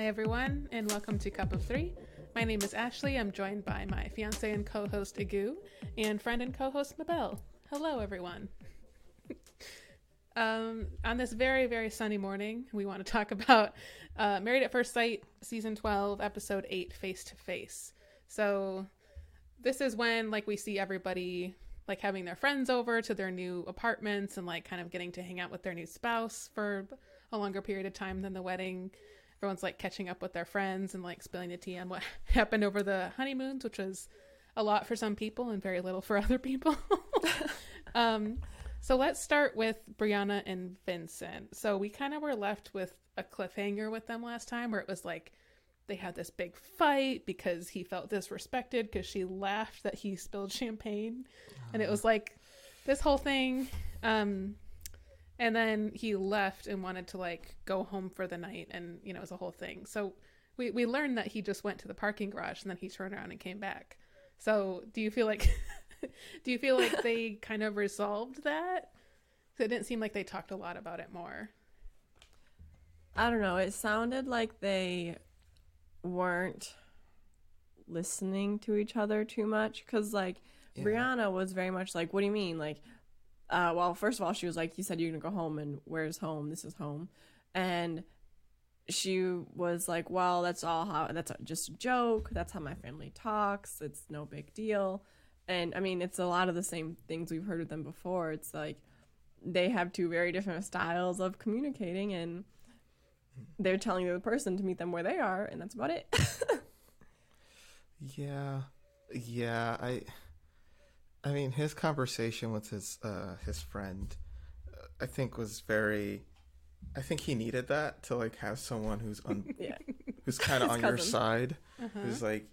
Hi, everyone, and welcome to Cup of Three. My name is Ashley. I'm joined by my fiance and co host, Agu, and friend and co host, Mabel. Hello, everyone. um, on this very, very sunny morning, we want to talk about uh, Married at First Sight, Season 12, Episode 8, Face to Face. So, this is when, like, we see everybody like having their friends over to their new apartments and like kind of getting to hang out with their new spouse for a longer period of time than the wedding. Everyone's like catching up with their friends and like spilling the tea on what happened over the honeymoons, which was a lot for some people and very little for other people. um, so let's start with Brianna and Vincent. So we kind of were left with a cliffhanger with them last time where it was like they had this big fight because he felt disrespected because she laughed that he spilled champagne. And it was like this whole thing. Um, and then he left and wanted to like go home for the night and you know it was a whole thing. So we we learned that he just went to the parking garage and then he turned around and came back. So do you feel like do you feel like they kind of resolved that? It didn't seem like they talked a lot about it more. I don't know. It sounded like they weren't listening to each other too much because like yeah. brianna was very much like what do you mean? Like uh, well, first of all, she was like, "You said you're gonna go home, and where's home? This is home," and she was like, "Well, that's all how that's just a joke. That's how my family talks. It's no big deal." And I mean, it's a lot of the same things we've heard with them before. It's like they have two very different styles of communicating, and they're telling the other person to meet them where they are, and that's about it. yeah, yeah, I. I mean, his conversation with his uh, his friend, uh, I think, was very. I think he needed that to like have someone who's on, yeah. who's kind of on cousin. your side, uh-huh. who's like,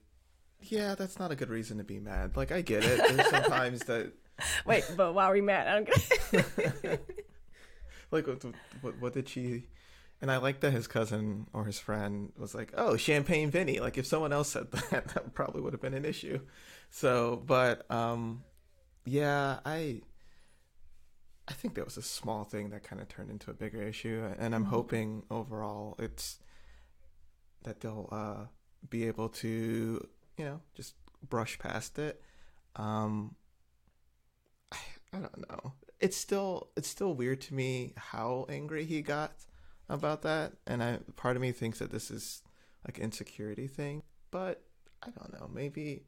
yeah, that's not a good reason to be mad. Like, I get it. There's sometimes that. Wait, but why are we mad? I don't get. like, what, what, what did she? And I like that his cousin or his friend was like, "Oh, Champagne Vinny." Like, if someone else said that, that probably would have been an issue. So, but um, yeah, I I think that was a small thing that kind of turned into a bigger issue, and I'm mm-hmm. hoping overall it's that they'll uh, be able to, you know, just brush past it. Um, I, I don't know. It's still it's still weird to me how angry he got about that, and I part of me thinks that this is like insecurity thing, but I don't know. Maybe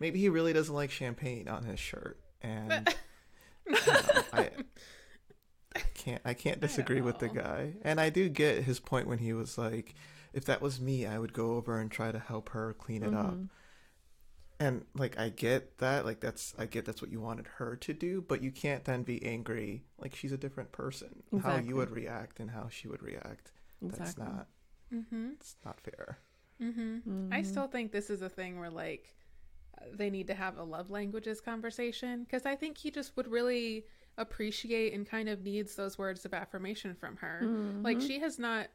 maybe he really doesn't like champagne on his shirt and you I, I can't I can't disagree I with the guy. And I do get his point when he was like, if that was me, I would go over and try to help her clean it mm-hmm. up. And like I get that, like that's I get that's what you wanted her to do, but you can't then be angry. Like she's a different person. Exactly. How you would react and how she would react. Exactly. That's not. Mm-hmm. It's not fair. Mm-hmm. Mm-hmm. I still think this is a thing where like they need to have a love languages conversation because I think he just would really appreciate and kind of needs those words of affirmation from her. Mm-hmm. Like she has not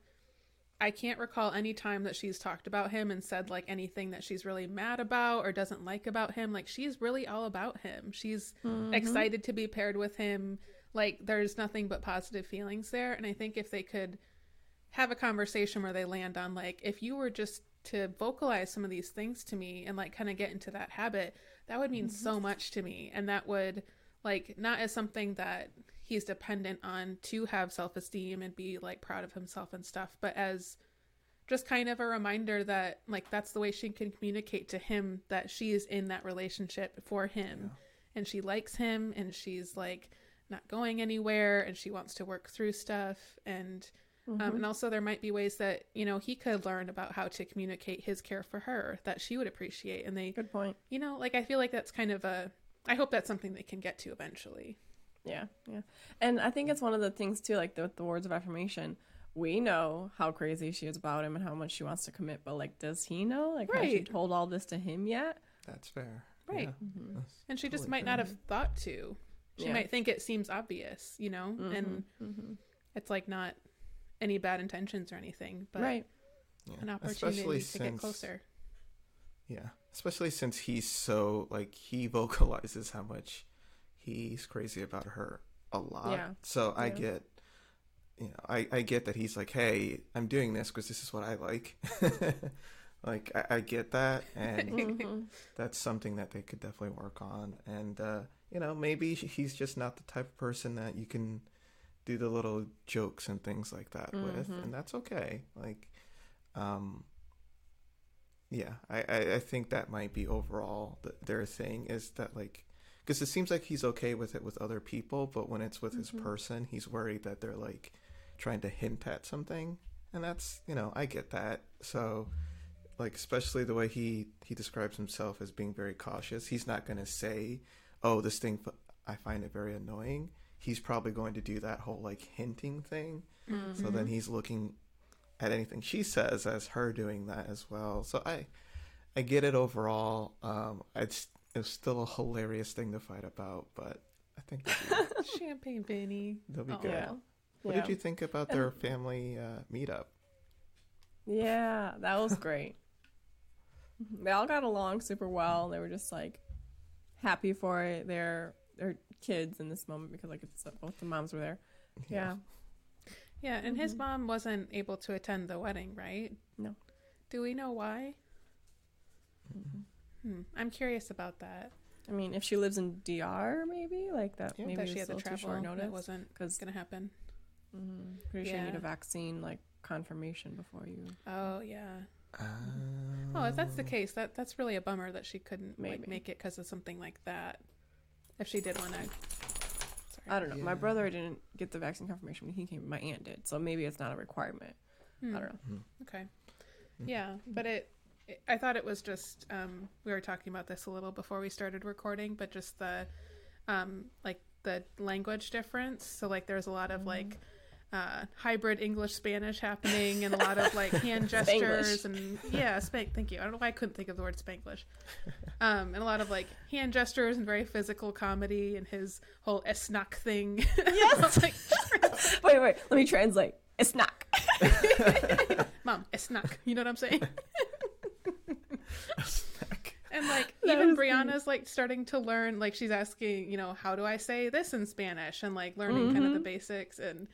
I can't recall any time that she's talked about him and said like anything that she's really mad about or doesn't like about him. Like she's really all about him. She's mm-hmm. excited to be paired with him. Like there's nothing but positive feelings there and I think if they could have a conversation where they land on like if you were just to vocalize some of these things to me and like kind of get into that habit, that would mean mm-hmm. so much to me. And that would like not as something that he's dependent on to have self-esteem and be like proud of himself and stuff, but as just kind of a reminder that like that's the way she can communicate to him that she is in that relationship for him yeah. and she likes him and she's like not going anywhere and she wants to work through stuff and Mm-hmm. Um, and also, there might be ways that you know he could learn about how to communicate his care for her that she would appreciate. And they, good point. You know, like I feel like that's kind of a. I hope that's something they can get to eventually. Yeah, yeah, and I think it's one of the things too, like the, the words of affirmation. We know how crazy she is about him and how much she wants to commit, but like, does he know? Like, right. has she told all this to him yet? That's fair. Right. Yeah. Mm-hmm. That's and she totally just might fair. not have thought to. She yeah. might think it seems obvious, you know, mm-hmm. and mm-hmm. it's like not any bad intentions or anything, but right. Yeah. an opportunity especially to since, get closer. Yeah, especially since he's so like he vocalizes how much he's crazy about her a lot. Yeah. So I get you know, I, I get that he's like, hey, I'm doing this because this is what I like. like, I, I get that. And Mhm. that's something that they could definitely work on. And, uh, you know, maybe he's just not the type of person that you can do the little jokes and things like that with. Mhm. And that's okay. Like, um, yeah, I, I, I think that might be overall the, their thing is that, like, because it seems like he's okay with it with other people, but when it's with his Mhm. person, he's worried that they're like trying to hint at something, and that's you know I get that. So, like especially the way he he describes himself as being very cautious, he's not going to say, "Oh, this thing I find it very annoying." He's probably going to do that whole like hinting thing. So then he's looking at anything she says as her doing that as well. So I I get it overall. Um, it's it's still a hilarious thing to fight about, but I think Champagne Vinny. they'll be Oh. good. Yeah. What Yeah. did you think about their family uh, meetup? Yeah, that was great. they all got along super well. They were just like happy for it. Their their kids in this moment because like it's both the moms were there. Yeah. Yeah, and his Mhm. mom wasn't able to attend the wedding, right? No. Do we know why? Mhm. Hmm. I'm curious about that. I mean, if she lives in DR, maybe like that. Yeah. maybe that she had a to little too travel. short That notice. wasn't Because it's gonna happen. pretty sure you need a vaccine like confirmation before you. Oh yeah. Um, Oh, if that's the case, that that's really a bummer that she couldn't like make it because of something like that. If she did want to. I don't know. My brother didn't get the vaccine confirmation when he came. My aunt did, so maybe it's not a requirement. I don't know. Okay. Mm. Yeah, but it, it. I thought it was just. Um, we were talking about this a little before we started recording, but just the, um, like the language difference. So like, there's a lot of like. Uh, hybrid English Spanish happening and a lot of like hand gestures and yeah, spank. Thank you. I don't know why I couldn't think of the word Spanglish. Um, and a lot of like hand gestures and very physical comedy and his whole esnak thing. Yes. like, Wait, wait. Let me translate. Not. Mom, esnak. You know what I'm saying? And like That even Brianna's like starting to learn like she's asking, you know, how do I say this in Spanish and like learning kind of the Mm-hmm. basics and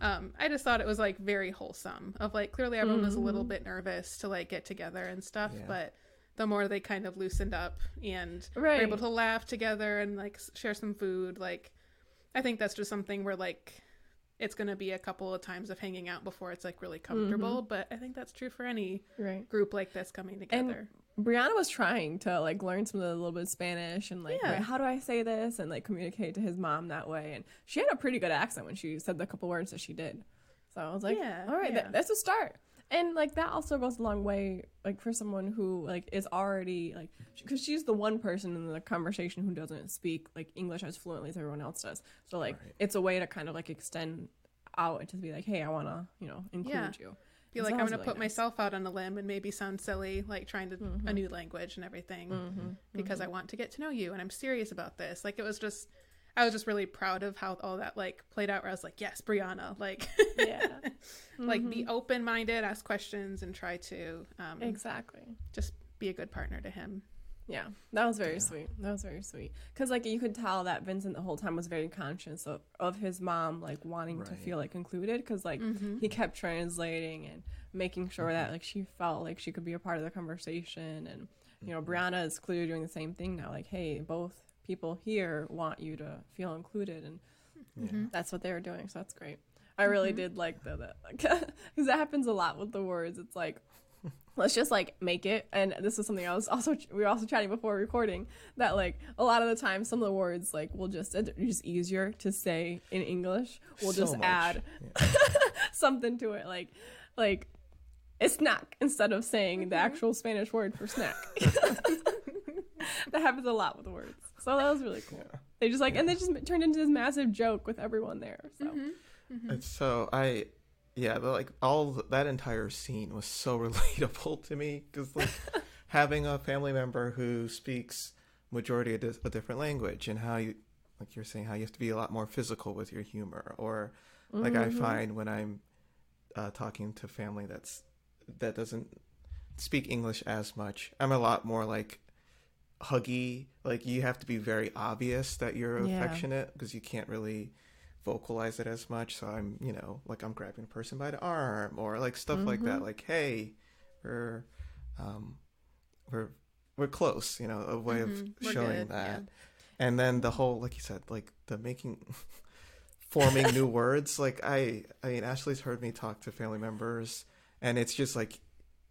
um I just thought it was like very wholesome of like clearly everyone was a little Mm-hmm. bit nervous to like get together and stuff, Yeah. but the more they kind of loosened up and were Right. able to laugh together and like share some food, like I think that's just something where like it's going to be a couple of times of hanging out before it's like really comfortable, Mm-hmm. but I think that's true for any Right. group like this coming together. Brianna was trying to like learn some of the little bit of Spanish and like, Yeah. how do I say this and like communicate to his mom that way. And she had a pretty good accent when she said the couple words that she did. So I was like, Yeah, all right, yeah. that, that's a start. And like that also goes a long way, like for someone who like is already like, because she's the one person in the conversation who doesn't speak like English as fluently as everyone else does. So like, Right. it's a way to kind of like extend out and to be like, hey, I want to, you know, include you. Feel like I'm gonna really put nice. myself out on a limb and maybe sound silly, like trying to Mm-hmm. a new language and everything, because I want to get to know you and I'm serious about this. Like it was just, I was just really proud of how all that like played out. Where I was like, yes, Brianna, like, Yeah. like Mm-hmm. be open minded, ask questions, and try to um, Exactly. just be a good partner to him. Yeah, that was very sweet. That was very sweet. Because like you could tell that Vincent the whole time was very conscious of, of his mom like wanting to feel like included. Because like Mm-hmm. he kept translating and making sure that like she felt like she could be a part of the conversation. And you know, Brianna is clearly doing the same thing now. Like, hey, both people here want you to feel included, and Mm-hmm. that's what they were doing. So that's great. I really did like the because that happens a lot with the words. It's like let's just like make it. And this is something i was also we were also chatting before recording that like a lot of the time some of the words like we'll just it's just easier to say in english. We'll So just much. add Yeah. something to it like like a snack instead of saying the mm-hmm. actual spanish word for snack. That happens a lot with words. So that was really cool. Yeah. they just like and they just turned into this massive joke with everyone there so. Mm-hmm. Mm-hmm. It's so I, yeah, the, like all that entire scene was so relatable to me because like having a family member who speaks majority dis- a different language and how you, like you're saying, how you have to be a lot more physical with your humor, or like I find when I'm uh, talking to family that's that doesn't speak English as much, I'm a lot more like huggy. Like you have to be very obvious that you're Yeah. affectionate because you can't really vocalize it as much. So I'm, you know, like I'm grabbing a person by the arm or like stuff like that. Like, hey, we're, um, we're we're close. You know, a way Mhm. of showing good, that. yeah. And then the whole, like you said, like the making, forming new words. Like I, I mean, Ashley's heard me talk to family members, and it's just like.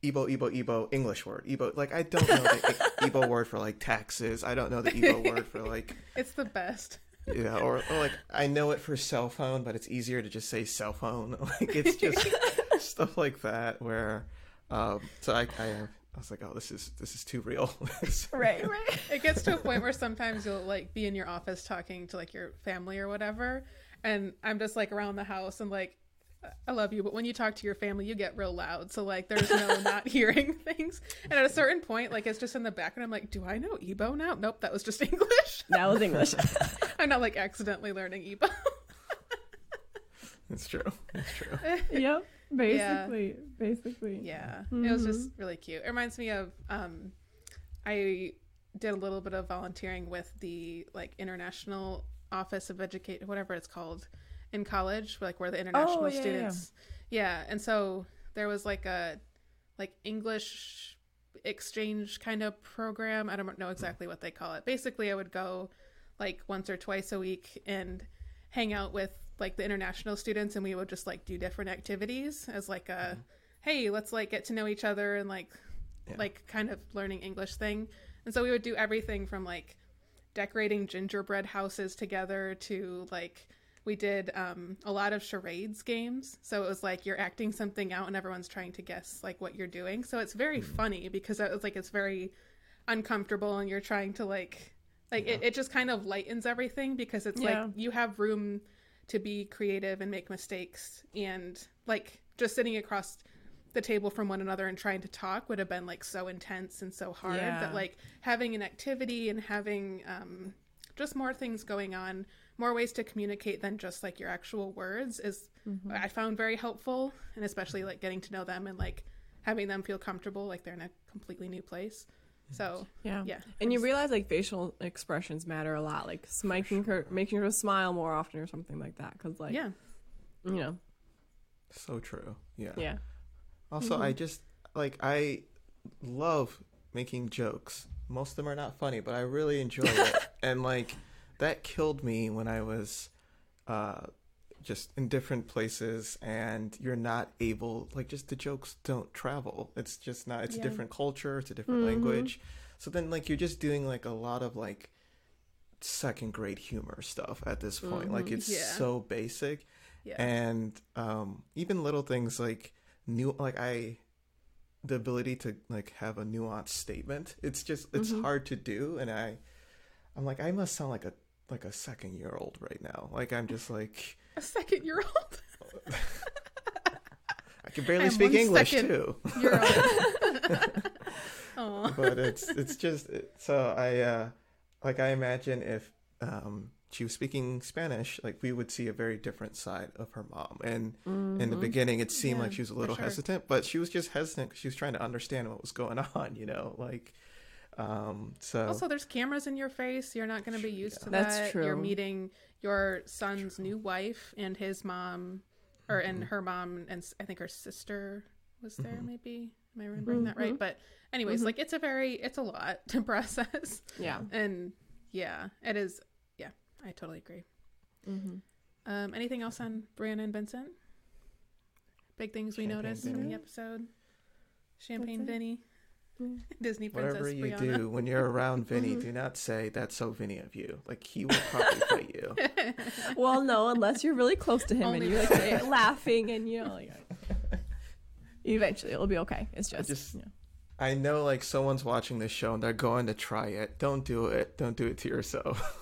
Igbo, Igbo, Igbo, English word. Igbo, like I don't know the Igbo word for like taxes. I don't know the Igbo word for like It's the best. Yeah, or, or like I know it for cell phone, but it's easier to just say cell phone. Like it's just stuff like that where um so I I, I was like, oh, this is this is too real. Right, right. It gets to a point where sometimes you'll like be in your office talking to like your family or whatever, and I'm just like around the house and like I love you, but when you talk to your family, you get real loud. So like there's no not hearing things. And at a certain point, like it's just in the background. I'm like, do I know Igbo now? Nope, that was just English. That was English. I'm not like accidentally learning Igbo. it's true. It's true. yep. Basically. Basically. Yeah, it was just really cute. It reminds me of um, I did a little bit of volunteering with the like International Office of Educate, whatever it's called, in college, like where the oh, international Oh, yeah, yeah, students. Yeah. and so there was like a like English exchange kind of program. I don't know exactly what they call it. Basically, I would go like once or twice a week and hang out with like the international students and we would just like do different activities as like a mm-hmm. hey let's like get to know each other and like Yeah. like kind of learning english thing and so we would do everything from like decorating gingerbread houses together to like we did um, a lot of charades games. So it was like you're acting something out and everyone's trying to guess like what you're doing. So it's very funny because it was like it's very uncomfortable and you're trying to like like it, it just kind of lightens everything because it's Yeah. like you have room to be creative and make mistakes. And like just sitting across the table from one another and trying to talk would have been like so intense and so hard. Yeah. that like having an activity and having um just more things going on more ways to communicate than just like your actual words is mm-hmm. i found very helpful and especially like getting to know them and like having them feel comfortable like they're in a completely new place so Yeah. Yeah. And you realize like facial expressions matter a lot, like making her making her smile more often or something like that. Because like, yeah you know, So true. Yeah. yeah. Also, I mm-hmm. just like I love making jokes. Most of them are not funny, but I really enjoy it. and like that killed me when I was uh just in different places and you're not able like just the jokes don't travel. It's just not it's Yeah. a different culture, it's a different language. So then like you're just doing like a lot of like second grade humor stuff at this point. Like it's Yeah. so basic yeah and um even little things like new like i the ability to like have a nuanced statement it's just it's hard to do and i i'm like i must sound like a like a second year old right now. Like i'm just like a second year old i can barely I'm speak english too. year old Aw. but it's it's just so i uh like i imagine if um she was speaking spanish like we would see a very different side of her mom. And in the beginning it seemed Yeah, like she was a little sure. hesitant but she was just hesitant 'cause she was trying to understand what was going on you know? Like um so Also, there's cameras in your face. You're not going to be used to that. That's that. true. You're meeting your son's new wife and his mom, or Mm-hmm. and her mom, and I think her sister was there. Mm-hmm. Maybe am I remembering that right? But anyways, like it's a very it's a lot to process, Yeah. and yeah, it is. Yeah, I totally agree. Mm-hmm. Um, anything else on Brianna and Vincent? Big things we Champagne noticed in Vinny. the episode. Champagne That's. Vinny, Yeah. Disney princess whatever you Brianna. do when you're around vinny do not say that's so vinny of you like he will probably fight you Well, no, unless you're really close to him Only and you're like laughing and you know, like, eventually it'll be okay. It's just, just- you know. I know like someone's watching this show and they're going to try it. Don't do it. Don't do it to yourself.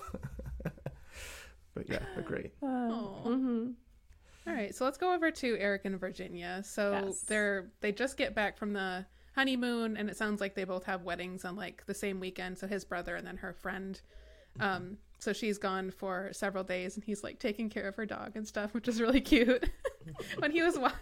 but yeah, agree. Uh, Aw. mhm. All right, so let's go over to Erik and Virginia. So Yes. they're they just get back from the honeymoon, and it sounds like they both have weddings on like the same weekend. So his brother and then her friend. Um, so she's gone for several days, and he's like taking care of her dog and stuff, which is really cute. when he was wa-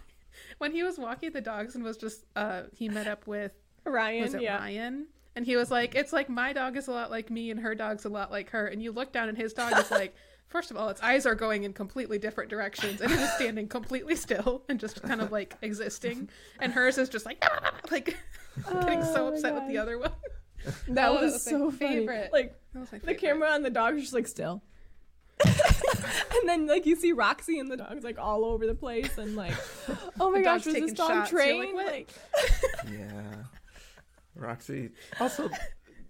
when he was walking the dogs and was just uh he met up with Ryan, was it yeah. Ryan? And he was like, "It's like my dog is a lot like me, and her dog's a lot like her." And you look down, and his dog is like First of all, its eyes are going in completely different directions, and it is standing completely still and just kind of like existing. And hers is just like, "Ah!" like getting so Oh upset with the other one. That Oh, was, was my so funny. favorite. Like That the camera on the dog is just like still. and then like you see Roxy and the dog's like all over the place and like oh my The gosh dog's was this taking dog shots. You're like, like Yeah. Roxy. Also,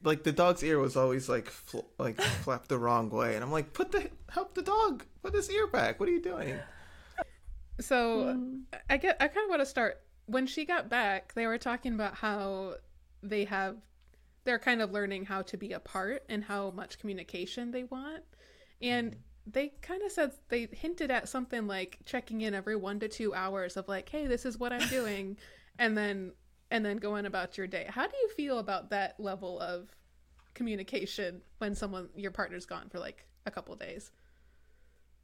like the dog's ear was always like fl- like flapped the wrong way, and I'm like, put the help the dog, put his ear back. What are you doing? So hmm. I get I kind of want to start when she got back. They were talking about how they have they're kind of learning how to be apart and how much communication they want. And hmm. they kind of said they hinted at something like checking in every 1 to 2 hours of like, "Hey, this is what I'm doing." and then and then going about your day. How do you feel about that level of communication when someone your partner's gone for like a couple days?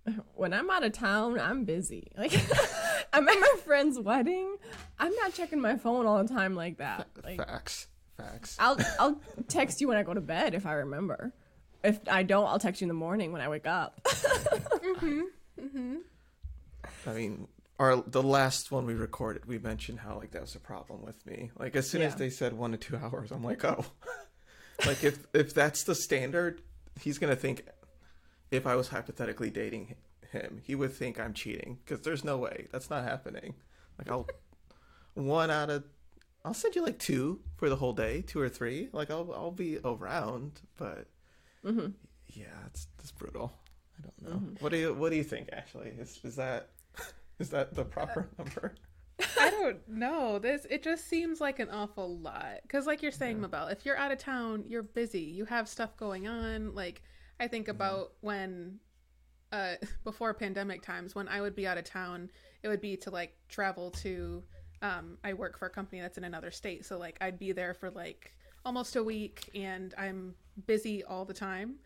when I'm out of town, I'm busy. Like I'm at my friend's wedding. I'm not checking my phone all the time like that. Like Facts. Facts. I'll I'll text you when I go to bed if I remember. If I don't, I'll text you in the morning when I wake up. Mm-hmm. Mhm. I mean, our the last one we recorded, we mentioned how like that was a problem with me. Like as soon as they said one to two hours, I'm like, oh, like if if that's the standard, he's gonna think. If I was hypothetically dating him, he would think I'm cheating because there's no way that's not happening. Like I'll one out of I'll send you like two for the whole day, two or three. Like I'll I'll be around, but mm-hmm. yeah, it's it's brutal. I don't know. Mm-hmm. What do you what do you think, Ashley? Is is that is that the proper number? I don't know. This it just seems like an awful lot. Cuz like you're saying, Mabel, if you're out of town, you're busy. You have stuff going on. Like I think about when uh before pandemic times when I would be out of town, it would be to like travel to um I work for a company that's in another state. So like I'd be there for like almost a week and I'm busy all the time.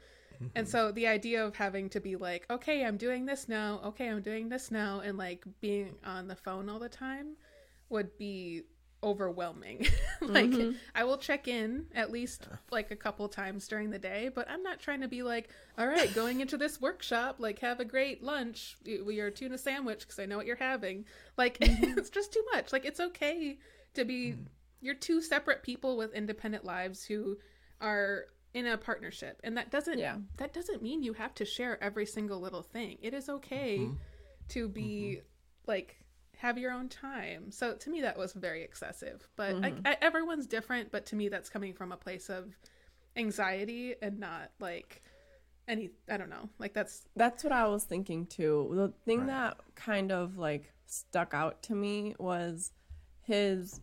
And so the idea of having to be like, okay, I'm doing this now, okay, I'm doing this now, and like being on the phone all the time would be overwhelming. like, mm-hmm. I will check in at least like a couple times during the day, but I'm not trying to be like, all right, going into this workshop, like, have a great lunch, we are tuna sandwich because I know what you're having. Like, mm-hmm. it's just too much. Like, it's okay to be, mm. you're two separate people with independent lives who are in a partnership. And that doesn't Yeah. that doesn't mean you have to share every single little thing. It is okay mm-hmm. to be mm-hmm. like have your own time. So to me that was very excessive. But I, mm-hmm. I, everyone's different. But to me that's coming from a place of anxiety and not like any i don't know. Like that's That's what I was thinking too. The thing that kind of like stuck out to me was his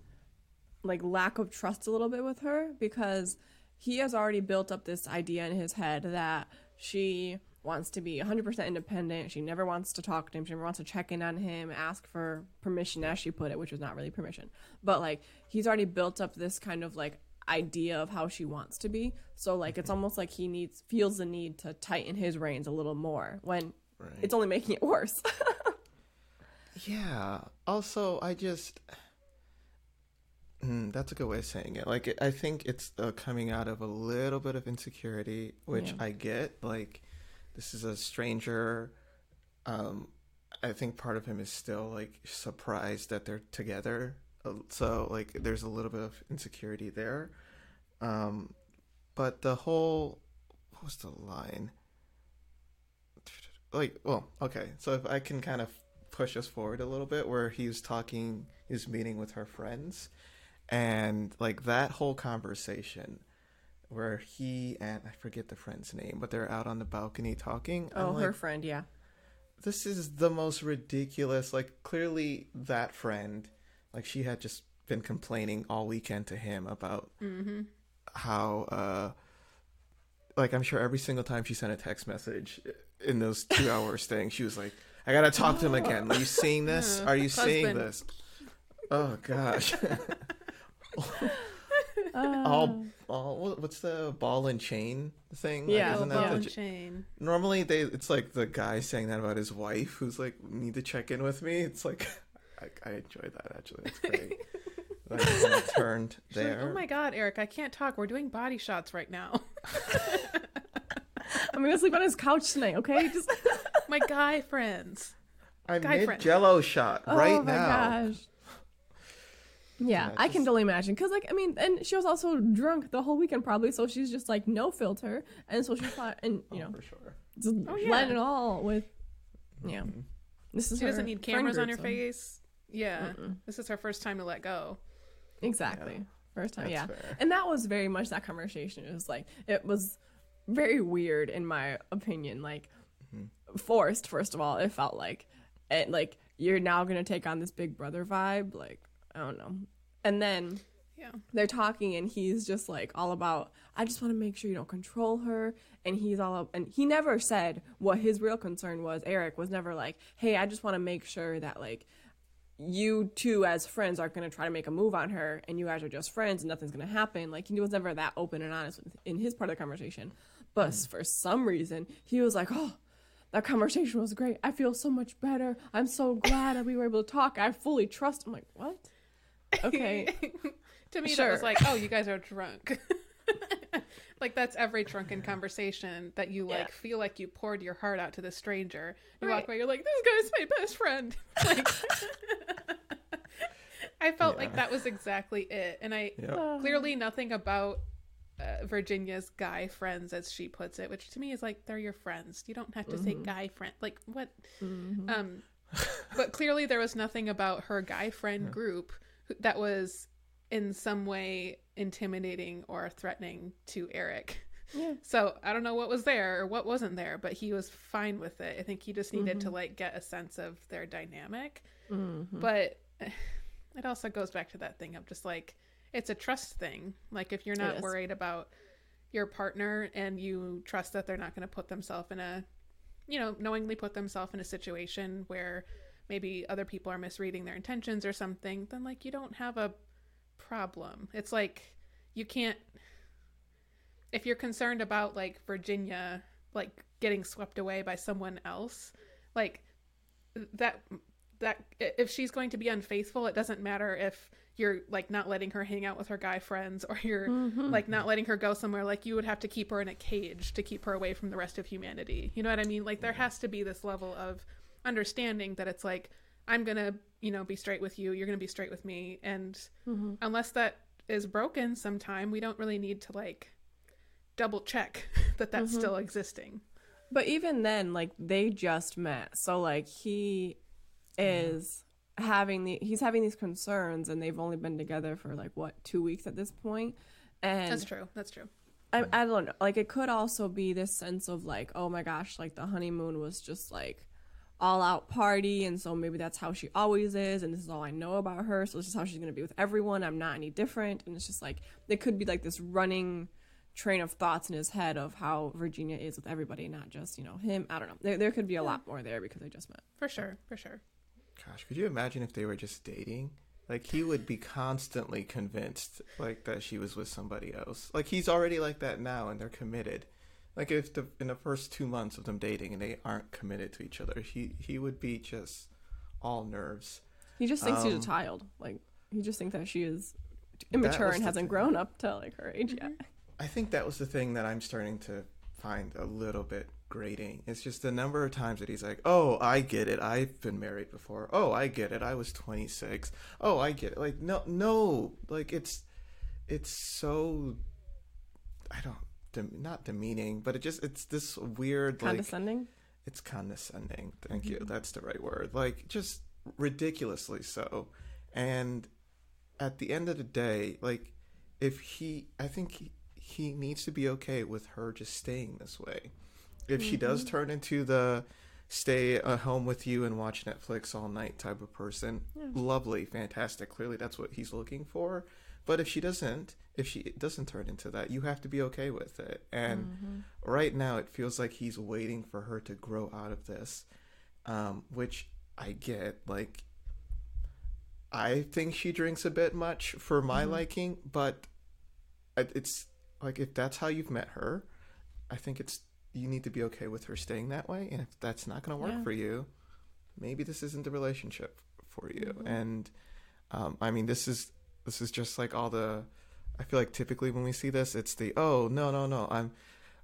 like lack of trust a little bit with her because he has already built up this idea in his head that she wants to be 100% independent. She never wants to talk to him. She never wants to check in on him, ask for permission, as she put it, which was not really permission. But like, he's already built up this kind of like idea of how she wants to be. So like, it's mm-hmm. almost like he needs, feels the need to tighten his reins a little more when Right. it's only making it worse. Yeah. Also, I just Mm, that's a good way of saying it. Like, I think it's uh, coming out of a little bit of insecurity, which Yeah. I get. Like, this is a stranger. Um, I think part of him is still like surprised that they're together. Uh, So, like, there's a little bit of insecurity there. Um, but the whole what was the line? Like, well, okay. So if I can kind of push us forward a little bit, where he was talking, he was meeting with her friends, and like that whole conversation, where he and I forget the friend's name, but they're out on the balcony talking. I'm oh, like, her friend, yeah. this is the most ridiculous like clearly that friend like she had just been complaining all weekend to him about how uh like i'm sure every single time she sent a text message in those two hours thing she was like i gotta talk to him again. Are you seeing this? Are you seeing this? Oh gosh all, uh, all what's the ball and chain thing Like, Yeah, isn't oh, ball the and j- chain Normally, they it's like the guy saying that about his wife, who's like, "Need to check in with me." It's like, I, I enjoy that actually. That's great. Like, kind of turned She's like, there. oh my god erik i can't talk we're doing body shots right now I'm gonna sleep on his couch tonight. Okay, just My guy friends. I Guy mid friend. Jello shot oh right oh my now. gosh. Yeah, Yeah, I can totally imagine. Cause like I mean, and she was also drunk the whole weekend probably, so she's just like no filter, and so she's thought, and you know, for sure. just Oh, yeah. letting it all with, yeah. Mm-hmm. This is She her doesn't need friend cameras on group, her so- face. Yeah. This is her first time to let go. Exactly. Yeah. First time, That's yeah. fair. And that was very much that conversation. It was like it was very weird in my opinion. Like Mm-hmm. forced, first of all, it felt like and like you're now gonna take on this big brother vibe. Like, I don't know. And then Yeah. they're talking and he's just like all about i just want to make sure you don't control her. And he's all up and he never said what his real concern was. Erik was never like hey i just want to make sure that like you two as friends aren't going to try to make a move on her and you guys are just friends and nothing's going to happen. Like he was never that open and honest with, in his part of the conversation. But mm. for some reason he was like oh that conversation was great. I feel so much better. I'm so glad that we were able to talk. I fully trust i'm like what okay to me, that was like, oh, you guys are drunk. like that's every drunken conversation that you like Yeah. feel like you poured your heart out to the stranger. You Right. walk away, you're like, this guy's my best friend. Like, I felt like that was exactly it, and I Yep. clearly nothing about. Uh, Virginia's guy friends, as she puts it, which to me is like they're your friends. You don't have to say guy friend. Like what? Um, but clearly there was nothing about her guy friend group who- that was in some way intimidating or threatening to Erik. Yeah. So I don't know what was there or what wasn't there, but he was fine with it. I think he just needed to mm-hmm. like get a sense of their dynamic. Mm-hmm. But it also goes back to that thing of just like it's a trust thing. Like if you're not worried about your partner and you trust that they're not going to put themselves in a you know, knowingly put themselves in a situation where maybe other people are misreading their intentions or something, then like you don't have a problem. It's like you can't if you're concerned about like Virginia like getting swept away by someone else, like that that if she's going to be unfaithful, it doesn't matter if you're like not letting her hang out with her guy friends or you're mm-hmm. like not letting her go somewhere like you would have to keep her in a cage to keep her away from the rest of humanity. You know what I mean? Like there has to be this level of understanding that it's like I'm to, you know, be straight with you, you're to be straight with me and mm-hmm. unless that is broken sometime, we don't really need to like double check that that's mm-hmm. still existing. But even then, like they just met, so like he mm-hmm. is having the he's having these concerns, and they've only been together for like what two weeks at this point. point, and That's true. That's true. I, I don't know. Like it could also be this sense of like, oh my gosh, like the honeymoon was just like all out party, and so maybe that's how she always is, and this is all I know about her, so this is how she's gonna be with everyone. I'm not any different, and it's just like it could be like this running train of thoughts in his head of how Virginia is with everybody, not just you know him. I don't know. There there could be a lot more there because they just met. For sure. For sure. Gosh, could you imagine if they were just dating? Like he would be constantly convinced like that she was with somebody else. Like he's already like that now and they're committed. Like if the in the first 2 months of them dating and they aren't committed to each other, he he would be just all nerves. He just thinks she's Um, a child. Like he just thinks that she is immature and hasn't thing. grown up to like her age yet. I think that was the thing that I'm starting to find a little bit grating. It's just the number of times that he's like, "Oh, I get it. I've been married before. Oh, I get it. I was 26. Oh, I get it." Like no no, like it's it's so I don't dem- not demeaning, but it just it's this weird like Condescending. it's condescending. Thank you. Mm-hmm. That's the right word. Like just ridiculously so. And at the end of the day, like if he I think he, he needs to be okay with her just staying this way. If she does mm-hmm. turn into the stay at home with you and watch Netflix all night type of person, lovely, fantastic. Clearly that's what he's looking for. But if she doesn't, if she doesn't turn into that, you have to be okay with it. And right now, it feels like he's waiting for her to grow out of this, um, which I get. Like, I think she drinks a bit much for my liking, but it's like if that's how you've met her, I think it's you need to be okay with her staying that way. And if that's not going to work Yeah. for you, maybe this isn't the relationship for you. And um, I mean, this is this is just like all the. I feel like typically when we see this, it's the oh no no no I'm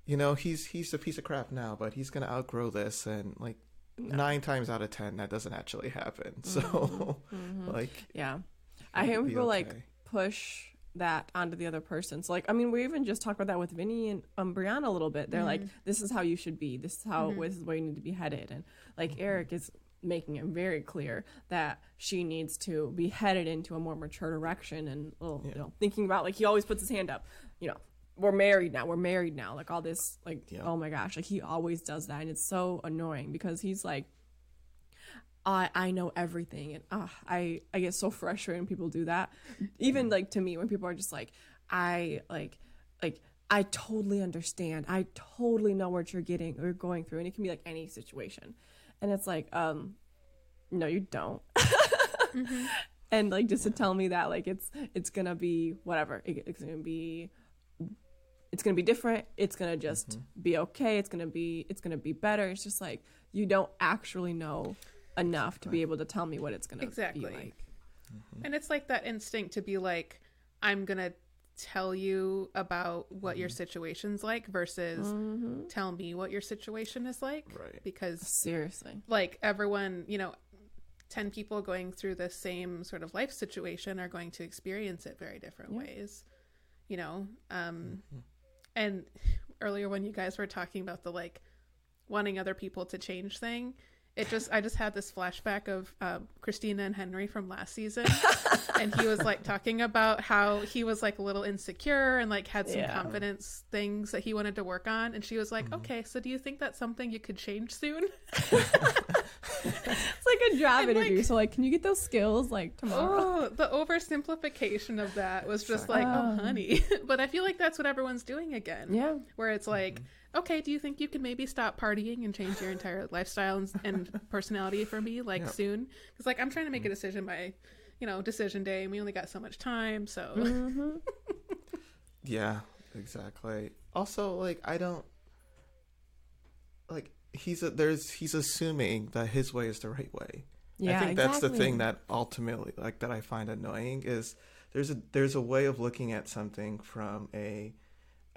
you know, he's he's a piece of crap now, but he's gonna outgrow this, and like nine times out of ten, that doesn't actually happen. So, mm-hmm. Mm-hmm. like, Yeah. I hate it'll when be people like push that onto the other person. So like I mean we even just talked about that with Vinny and um, Brianna a little bit. They're like, mm-hmm. this is how you should be. This is how this is where you need to be headed. And like Erik is making it very clear that she needs to be headed into a more mature direction and well, you know, thinking about like he always puts his hand up, you know, we're married now, we're married now. Like all this like Yeah. oh my gosh, like he always does that and it's so annoying because he's like I I know everything, and uh, I I get so frustrated when people do that. Even like to me, when people are just like, I like like I totally understand. I totally know what you're getting or going through, and it can be like any situation, and it's like, um, no, you don't. Mm-hmm. And like just to tell me that like it's it's gonna be whatever, it, it's gonna be it's gonna be different. It's gonna just mm-hmm. be okay. It's gonna be it's gonna be better. It's just like you don't actually know enough to be able to tell me what it's gonna Exactly. be like mm-hmm. And it's like that instinct to be like, I'm going to tell you about what your mm-hmm. situation's like versus mm-hmm. tell me what your situation is like. Right. Because, seriously like, everyone, you know, 10 people going through the same sort of life situation are going to experience it very different ways, you know? Um, mm-hmm. And earlier when you guys were talking about the like wanting other people to change thing, it just I just had this flashback of um, Christina and Henry from last season, and he was like talking about how he was like a little insecure and like had some Yeah. confidence things that he wanted to work on, and she was like, "Okay, so do you think that's something you could change soon?" it's like a job And, interview like- so like can you get those skills like tomorrow Oh, the oversimplification of that was just like, oh, um, honey. but I feel like that's what everyone's doing again. yeah Where it's mm-hmm. like, okay, do you think you can maybe stop partying and change your entire lifestyle and, and personality for me, like Yeah. soon? Because, like, I'm trying to make a mm-hmm. decision by, you know, decision day, and we only got so much time. So, Mm-hmm. Yeah, exactly. Also, like I don't like he's a, there's he's assuming that his way is the right way. yeah I think that's the thing that ultimately like that I find annoying is there's a there's a way of looking at something from a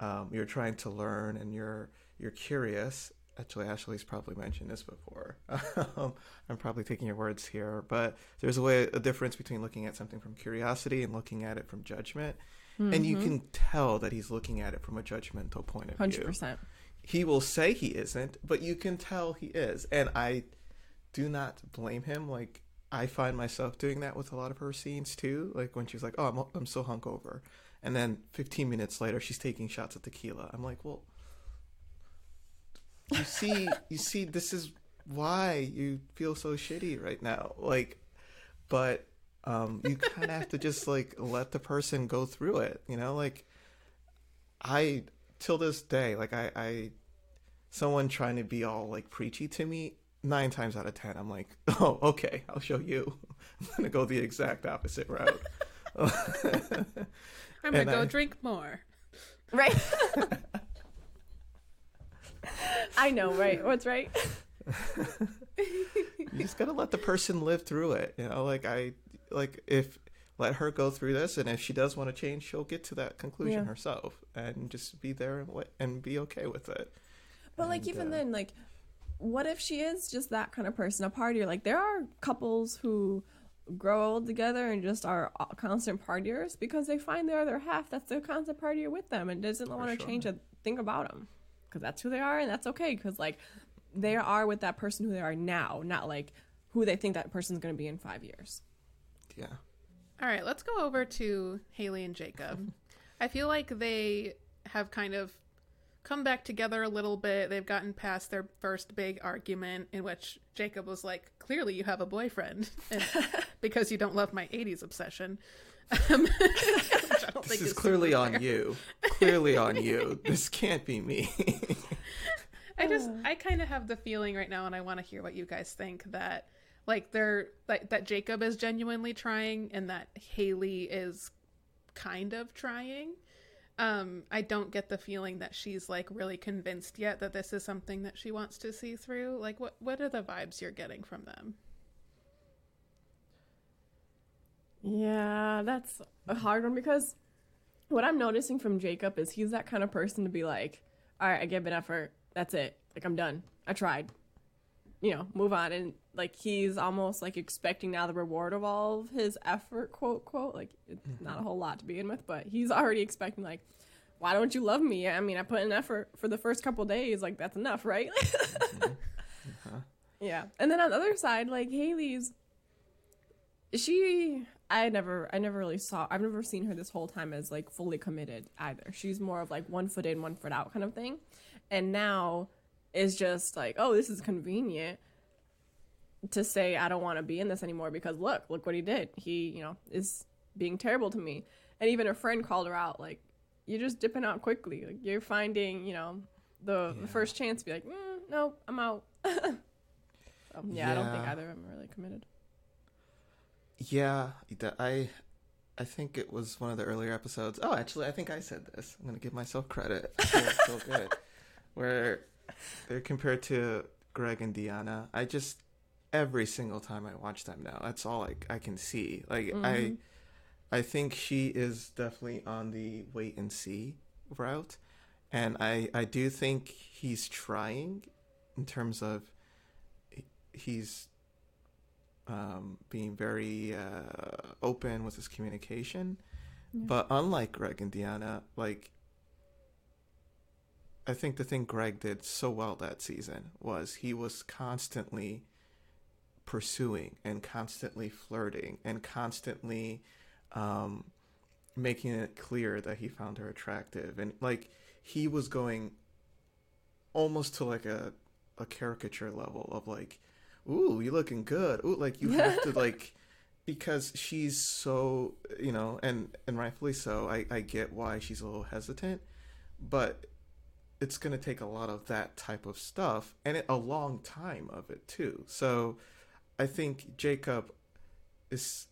um, you're trying to learn and you're you're curious. Actually, Ashley's probably mentioned this before. um, I'm probably taking your words here, but there's a way a difference between looking at something from curiosity and looking at it from judgment. And you can tell that he's looking at it from a judgmental point of view 100% he will say he isn't, but you can tell he is. And I do not blame him. Like I find myself doing that with a lot of her scenes too. Like when she's like, "Oh, I'm I'm so hungover," and then 15 minutes later she's taking shots of tequila. I'm like, well, you see, you see, this is why you feel so shitty right now. Like, but um, you kind of have to just like let the person go through it. You know, like I till this day, like I, I, someone trying to be all like preachy to me, nine times out of ten, I'm like, oh, okay, I'll show you. I'm gonna go the exact opposite route. I'm going to And go I- drink more. right i know right what's right you just gotta let the person live through it. You know, like I, like if let her go through this, and if she does want to change, she'll get to that conclusion Yeah. herself, and just be there and, wait- and be okay with it. But like even uh, then, like what if she is just that kind of person, a partier? Like there are couples who grow old together and just are constant partiers because they find their other half that's the constant partier with them and doesn't want to sure. change a thing about them because that's who they are and that's okay because like they are with that person who they are now, not like who they think that person's going to be in five years. Yeah. All right, let's go over to Haley and Jacob. I feel like they have kind of come back together a little bit. They've gotten past their first big argument in which Jacob was like, "Clearly, you have a boyfriend, because you don't love my '80s obsession." Um, which I don't This think is clearly on fair. you. Clearly on you. This can't be me. I just I kind of have the feeling right now, and I want to hear what you guys think that like they're like that Jacob is genuinely trying, and that Haley is kind of trying. Um, I don't get the feeling that she's like really convinced yet that this is something that she wants to see through. Like, what what are the vibes you're getting from them? Yeah, that's a hard one because what I'm noticing from Jacob is he's that kind of person to be like, all right, I gave an effort. That's it. Like I'm done. I tried. You know, move on. And like he's almost like expecting now the reward of all of his effort, quote quote. Like it's mm-hmm. not a whole lot to begin with, but he's already expecting like, why don't you love me? I mean, I put in effort for the first couple days. Like that's enough, right? Mm-hmm. Uh-huh. Yeah. And then on the other side, like Haley's she I never I never really saw I've never seen her this whole time as like fully committed either. She's more of like one foot in, one foot out kind of thing. And now is just like, oh, this is convenient to say I don't want to be in this anymore because look, look what he did. He, you know, is being terrible to me. And even a friend called her out like you're just dipping out quickly. Like you're finding, you know, the, Yeah. the first chance to be like, mm, no, I'm out. so, yeah, I don't think either of them are really committed. Yeah, I I think it was one of the earlier episodes. Oh, actually, I think I said this. I'm gonna give myself credit. I feel so good. Where they're compared to Greg and Deanna. I just every single time I watch them now, that's all I I can see. Like I I think she is definitely on the wait and see route, and I I do think he's trying in terms of he's um, being very uh, open with his communication. But unlike Greg and Deanna, like I think the thing Greg did so well that season was he was constantly pursuing and constantly flirting and constantly um, making it clear that he found her attractive. And like he was going almost to like a a caricature level of like ooh you're looking good. Ooh like you have to like because she's so you know and and rightfully so i i get why she's a little hesitant but it's going to take a lot of that type of stuff and it, a long time of it too. So i think jacob is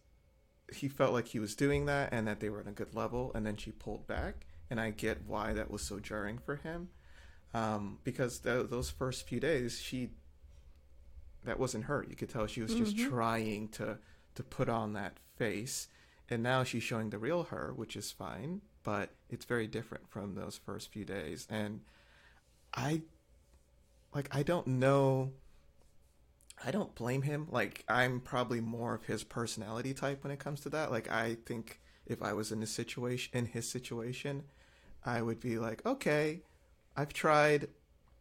he felt like he was doing that and that they were on a good level and then she pulled back and i get why that was so jarring for him. Um, because th- those first few days she that wasn't her. You could tell she was just trying to to put on that face. And now she's showing the real her which is fine but it's very different from those first few days. And i like i don't know i don't blame him. Like i'm probably more of his personality type when it comes to that. Like i think if i was in this situation in his situation i would be like okay i've tried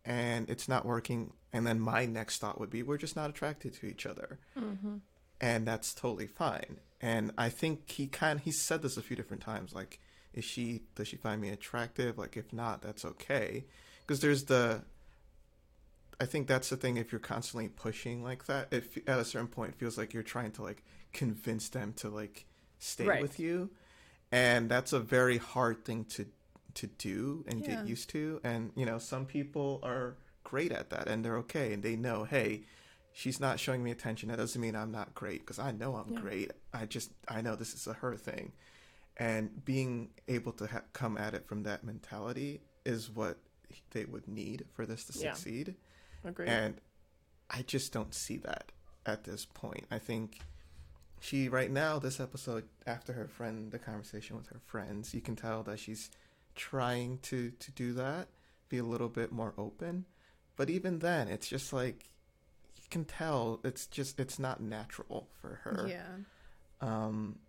and it's not working. And then my next thought would be we're just not attracted to each other. Mm-hmm. And that's totally fine. And i think he kind of, he said this a few different times like is she does she find me attractive? Like if not that's okay. Because there's the i think that's the thing if you're constantly pushing like that if at a certain point it feels like you're trying to like convince them to like stay Right. with you. And that's a very hard thing to to do and Yeah. get used to. And you know some people are great at that and they're okay and they know hey she's not showing me attention. That doesn't mean i'm not great because i know i'm Yeah. great. I just i know this is a her thing and being able to ha- come at it from that mentality is what they would need for this to Yeah. succeed Agreed. and I just don't see that at this point. I think she right now this episode after her friend the conversation with her friends, you can tell that she's trying to to do that, be a little bit more open. But even then, it's just like you can tell it's just it's not natural for her. Yeah. Um,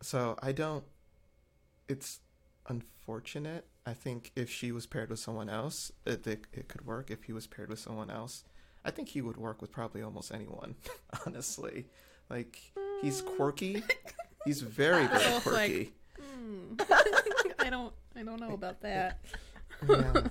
so I don't. It's unfortunate. I think if she was paired with someone else, it, it it could work. If he was paired with someone else, I think he would work with probably almost anyone. Honestly, like he's quirky. He's very very Well, like- quirky. Hmm. I don't I don't know about that. Yeah.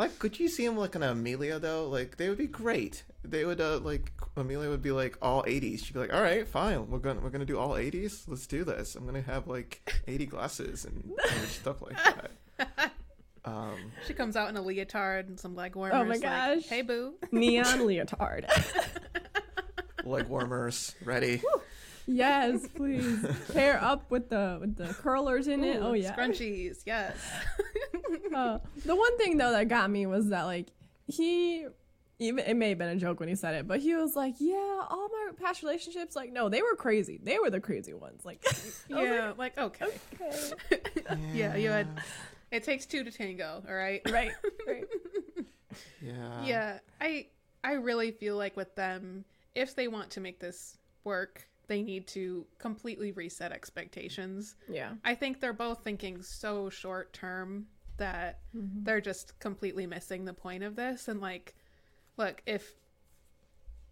Like, could you see him like an Amelia though? Like, they would be great. They would uh, like Amelia would be like all '80s. She'd be like, "All right, fine, we're gonna we're gonna do all '80s. Let's do this. I'm gonna have like 80 glasses and, and stuff like that." Um, She comes out in a leotard and some leg warmers. Oh my like, gosh. hey boo. Neon leotard. leg warmers ready. yes, please. Pair up with the with the curlers in it. Oh yeah. Scrunchies, yes. Uh, the one thing though that got me was that like he even it may have been a joke when he said it, but he was like, "Yeah, all my past relationships, like, no, they were crazy. They were the crazy ones." Like, yeah, like okay. like, okay. Yeah, you had It takes two to tango, all right? Right. Right. Yeah. yeah i i really feel like with them if they want to make this work they need to completely reset expectations Yeah. i think they're both thinking so short term that mm-hmm. they're just completely missing the point of this. And like look if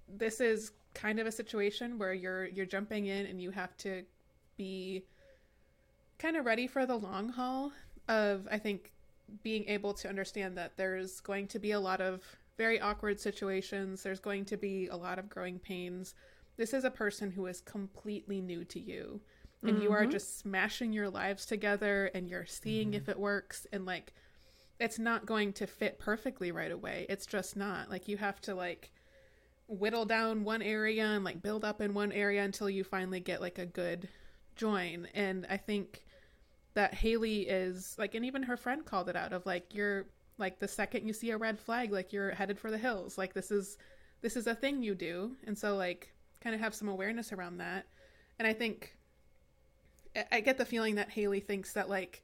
this is kind of a situation where you're you're jumping in and you have to be kind of ready for the long haul of I think being able to understand that there's going to be a lot of very awkward situations, there's going to be a lot of growing pains. This is a person who is completely new to you and you are mm-hmm. just smashing your lives together and you're seeing if mm-hmm. it works and like it's not going to fit perfectly right away. It's just not. Like you have to like whittle down one area and like build up in one area until you finally get like a good join. And I think that Haley is like, and even her friend called it out of like, you're like the second you see a red flag, like you're headed for the hills. Like this is, this is a thing you do. And so like kind of have some awareness around that. And I think, I- I get the feeling that Haley thinks that like,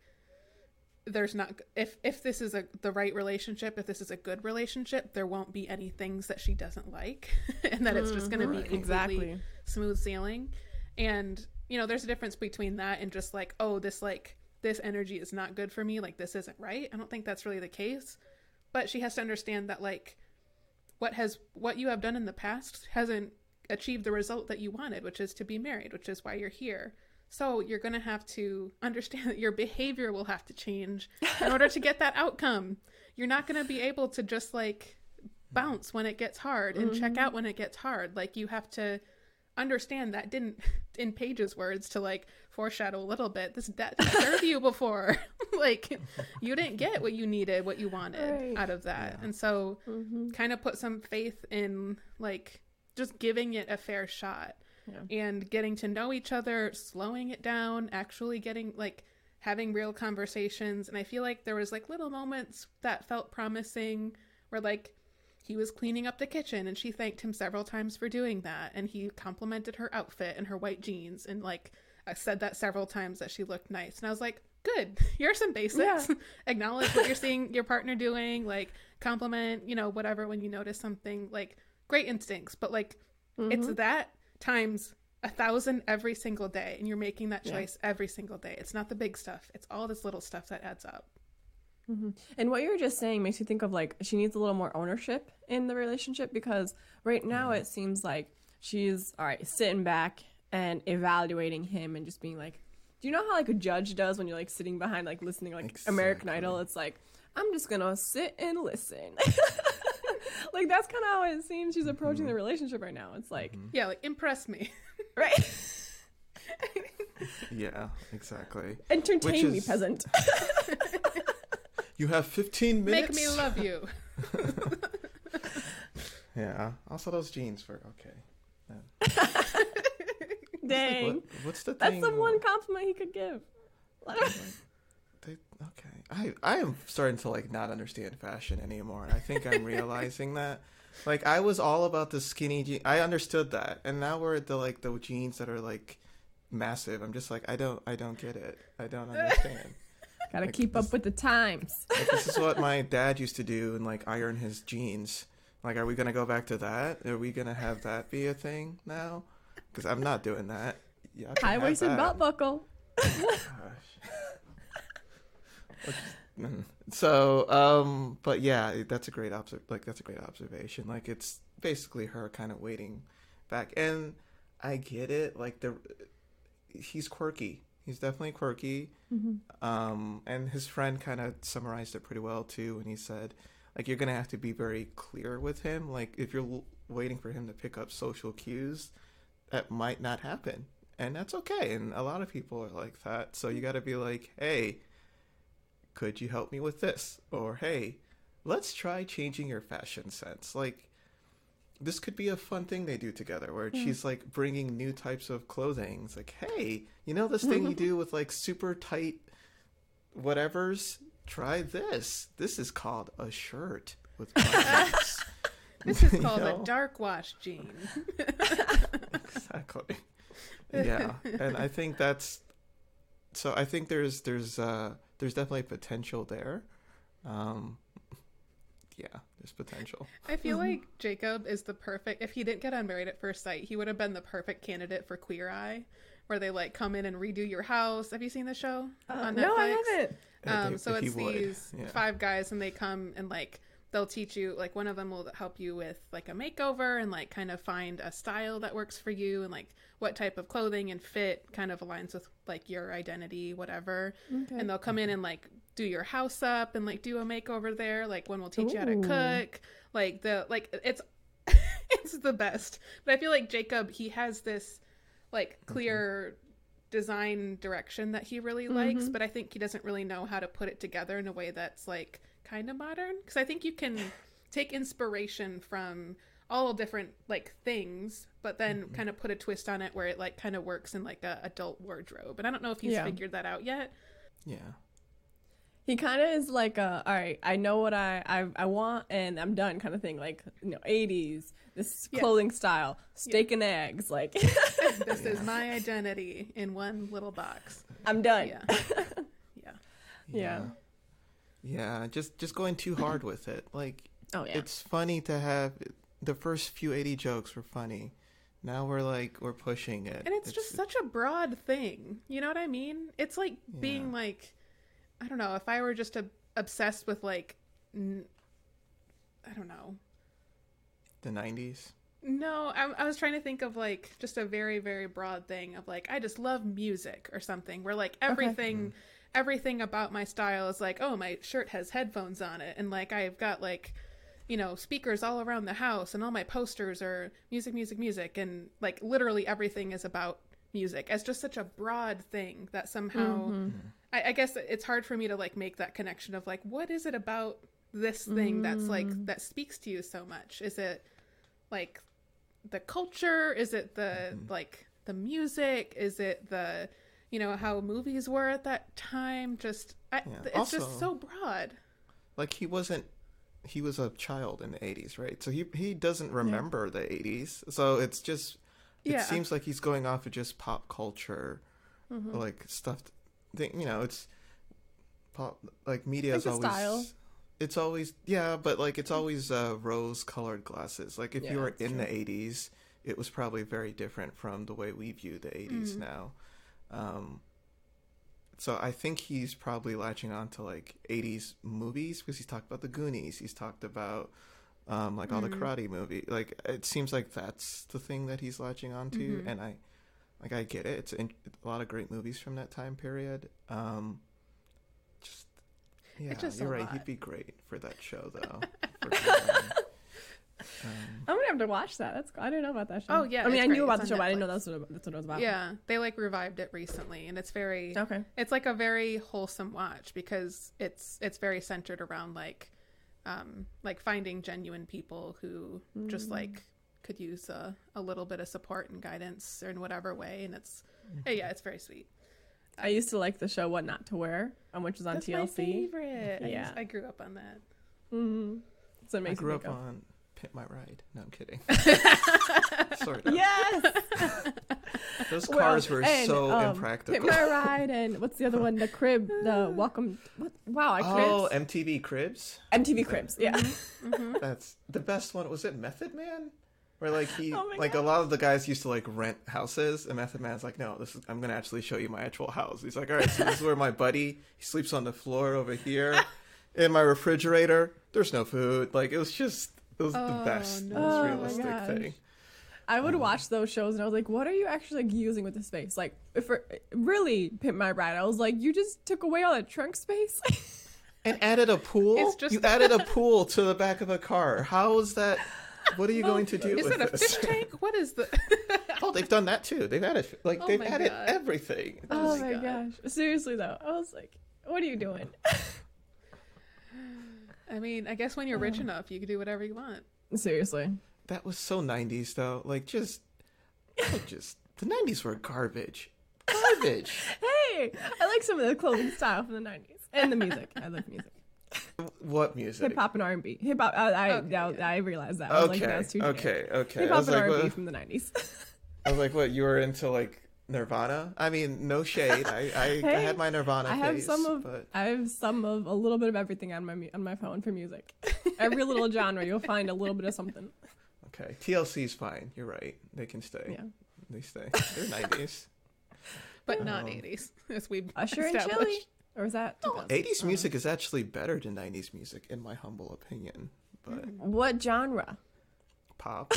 there's not if if this is a the right relationship if this is a good relationship there won't be any things that she doesn't like and that it's just going to be mm, completely Exactly. smooth sailing. And you know there's a difference between that and just like oh this like this energy is not good for me like this isn't right. I don't think that's really the case. But she has to understand that like what has what you have done in the past hasn't achieved the result that you wanted which is to be married which is why you're here so you're going to have to understand that your behavior will have to change in order to get that outcome. You're not going to be able to just like bounce when it gets hard and check out mm-hmm. when it gets hard. Like you have to understand that didn't in Paige's words to like foreshadow a little bit this that served you before. Like you didn't get what you needed what you wanted Right. out of that. And so mm-hmm. kind of put some faith in like just giving it a fair shot Yeah. and getting to know each other slowing it down actually getting like having real conversations. And i feel like there was like little moments that felt promising where like he was cleaning up the kitchen and she thanked him several times for doing that. And he complimented her outfit and her white jeans and like i said that several times that she looked nice. And i was like good. Here's some basics. Yeah. acknowledge what you're seeing your partner doing. Like compliment you know whatever when you notice something like great instincts. But like it's mm-hmm. that times a thousand every single day and you're making that Yeah. choice every single day it's not the big stuff it's all this little stuff that adds up mm-hmm. And what you were just saying makes me think of like she needs a little more ownership in the relationship because right now it seems like she's all right sitting back and evaluating him and just being like, do you know how like a judge does when you're like sitting behind like listening like American Idol? It's like I'm just gonna sit and listen. like that's kind of how it seems she's approaching the mm-hmm. relationship right now. It's like mm-hmm. yeah like impress me right, Yeah, exactly. entertain me, peasant. You have 15 minutes. make me love you Yeah. Also, those jeans were okay. Dang, What, what's the that's the one compliment he could give. They, okay. I I am starting to like not understand fashion anymore. I think I'm realizing that. Like I was all about the skinny jeans. I understood that, and now we're at the like the jeans that are like massive. I'm just like I don't I don't get it. I don't understand. Gotta Like, keep up with the times. Like, this is what my dad used to do and like iron his jeans. Like, are we gonna go back to that? Are we gonna have that be a thing now? Because I'm not doing that. Yeah, I can have High waisted that. belt buckle. Gosh. Mm. so, um, but yeah, that's a great obser- like that's a great observation. Like it's basically her kind of waiting back, and I get it. Like the he's quirky. He's definitely quirky. Um, and his friend kind of summarized it pretty well too when he said, like, you're gonna have to be very clear with him. Like, if you're l- waiting for him to pick up social cues, that might not happen, and that's okay. And a lot of people are like that. So you got to be like, hey, could you help me with this? Or hey, let's try changing your fashion sense. Like, this could be a fun thing they do together where she's like bringing new types of clothing. It's like, hey, you know this thing you do with like super tight whatevers? Try this. This is called a shirt with buttons. this is You called know? a dark wash jean exactly. Yeah, and I think that's so. I think there's there's uh there's definitely potential there. Um, yeah, there's potential. I feel like Jacob is the perfect. If he didn't get on Married at First Sight, he would have been the perfect candidate for Queer Eye, where they like come in and redo your house. Have you seen the show on Netflix? no, I haven't. Um, so it's these yeah. five guys, and they come and like they'll teach you. Like one of them will help you with like a makeover and like kind of find a style that works for you, and like what type of clothing and fit kind of aligns with like your identity, whatever. Okay. And they'll come in and like do your house up and like do a makeover there. Like one will teach you how to cook. Like the like it's it's the best. But I feel like Jacob he has this like clear design direction that he really likes, mm-hmm. but I think he doesn't really know how to put it together in a way that's like kind of modern because I think you can take inspiration from all different like things but then mm-hmm. kind of put a twist on it where it like kind of works in like a adult wardrobe and i don't know if he's Yeah. figured that out yet Yeah. He kind of is like a, all right, I know what I, I I want and I'm done kind of thing. Like, you know, 80s, this Yeah. clothing style, steak and eggs. Like, this is my identity in one little box I'm done. yeah yeah Yeah. Yeah, just just going too hard with it. Like Oh, yeah. it's funny to have the first few 80 jokes were funny. Now we're like we're pushing it. and it's, just such a broad thing you know what i mean it's like being like i don't know if i were just a, obsessed with like n- i don't know the 90s. No, I, I was trying to think of like just a very very broad thing of like I just love music or something where like everything hmm. Everything about my style is like oh my shirt has headphones on it. And like I've got like you know speakers all around the house and all my posters are music music music. And like literally everything is about music as just such a broad thing that somehow mm-hmm. I, I guess it's hard for me to like make that connection of like what is it about this thing that's like mm. that speaks to you so much? Is it like the culture? Is it the mm-hmm. like the music? Is it the you know how movies were at that time just I, Yeah. it's just so broad Like he wasn't he was a child in the 80s, right? So he he doesn't remember the 80s. So it's just it Yeah. seems like he's going off of just pop culture Mm-hmm. like stuff thing, you know, it's pop like media is always style. it's always yeah, but like it's always uh rose colored glasses. Like if Yeah, you were in true. the 80s, it was probably very different from the way we view the 80s now. Um so I think he's probably latching on to like 80s movies because he's talked about the Goonies. He's talked about um, like all the karate movie. Like it seems like that's the thing that he's latching onto, and I like I get it. It's in, a lot of great movies from that time period. Um, just yeah, just you're right. lot. He'd be great for that show though. for covering. um, I'm gonna have to watch that. That's I didn't know about that show. Oh, yeah, I mean, it's I great. knew about It's the on show, but I didn't know Netflix. that's what, that's what it was about. yeah they like revived it recently and it's very Okay. it's like a very wholesome watch because it's it's very centered around like um like finding genuine people who just like could use a, a little bit of support and guidance or in whatever way and it's yeah it's very sweet I used to like the show What Not to Wear, um, which was on that's my TLC. favorite I, Yeah. used- I grew up on that Mm-hmm. So it I grew up think of. on Pimp My Ride. No, I'm kidding. sort of. Yes. Those Well, cars were and, so um, impractical. Hit my ride and what's the other one? The crib. The welcome. What? Wow, I Oh, cribs. MTV Cribs. MTV cribs. Yeah. Mm-hmm, mm-hmm. Mm-hmm. That's the best one. Was it Method Man? Where like he, Oh like a lot of the guys used to like rent houses, and Method Man's like, no, this is I'm gonna actually show you my actual house. He's like, all right, so this is where my buddy he sleeps on the floor over here, in my refrigerator. There's no food. Like it was just it was the Oh, best, no. most Oh realistic gosh. thing. I would um, watch those shows and I was like, what are you actually like, using with this space? Like, if for really pimp my ride, I was like, you just took away all that trunk space. And added a pool. It's just- You added a pool to the back of a car. How is that? What are you going to do is with it a this? fish tank what is the oh, they've done that too. They've added like Oh they've added God. everything. oh my my God. gosh. Seriously though, I was like, what are you doing? I mean i guess when you're rich enough you can do whatever you want Seriously. That was so 90s though. Like just like just the 90s were garbage. Garbage. Hey, I like some of the clothing style from the 90s and the music. I love music. what music? Hip hop and R&B. Hip hop. I I, Okay, I, yeah. I realized that. I was Okay. like, that's too okay. Okay. Hip hop and like, R&B from the 90s. I was like, what? You were into like Nirvana. I mean, no shade. I I, I had my Nirvana. I have phase, some of but I have some of a little bit of everything on my on my phone for music. Every little genre, you'll find a little bit of something. okay. TLC's fine. You're right. They can stay. Yeah. They stay. They're nineties. but not Um, 80s, as we've Usher and established. Chilli, or is that? No, 2000? 80s music is actually better than 90s music, in my humble opinion. But What genre? pop,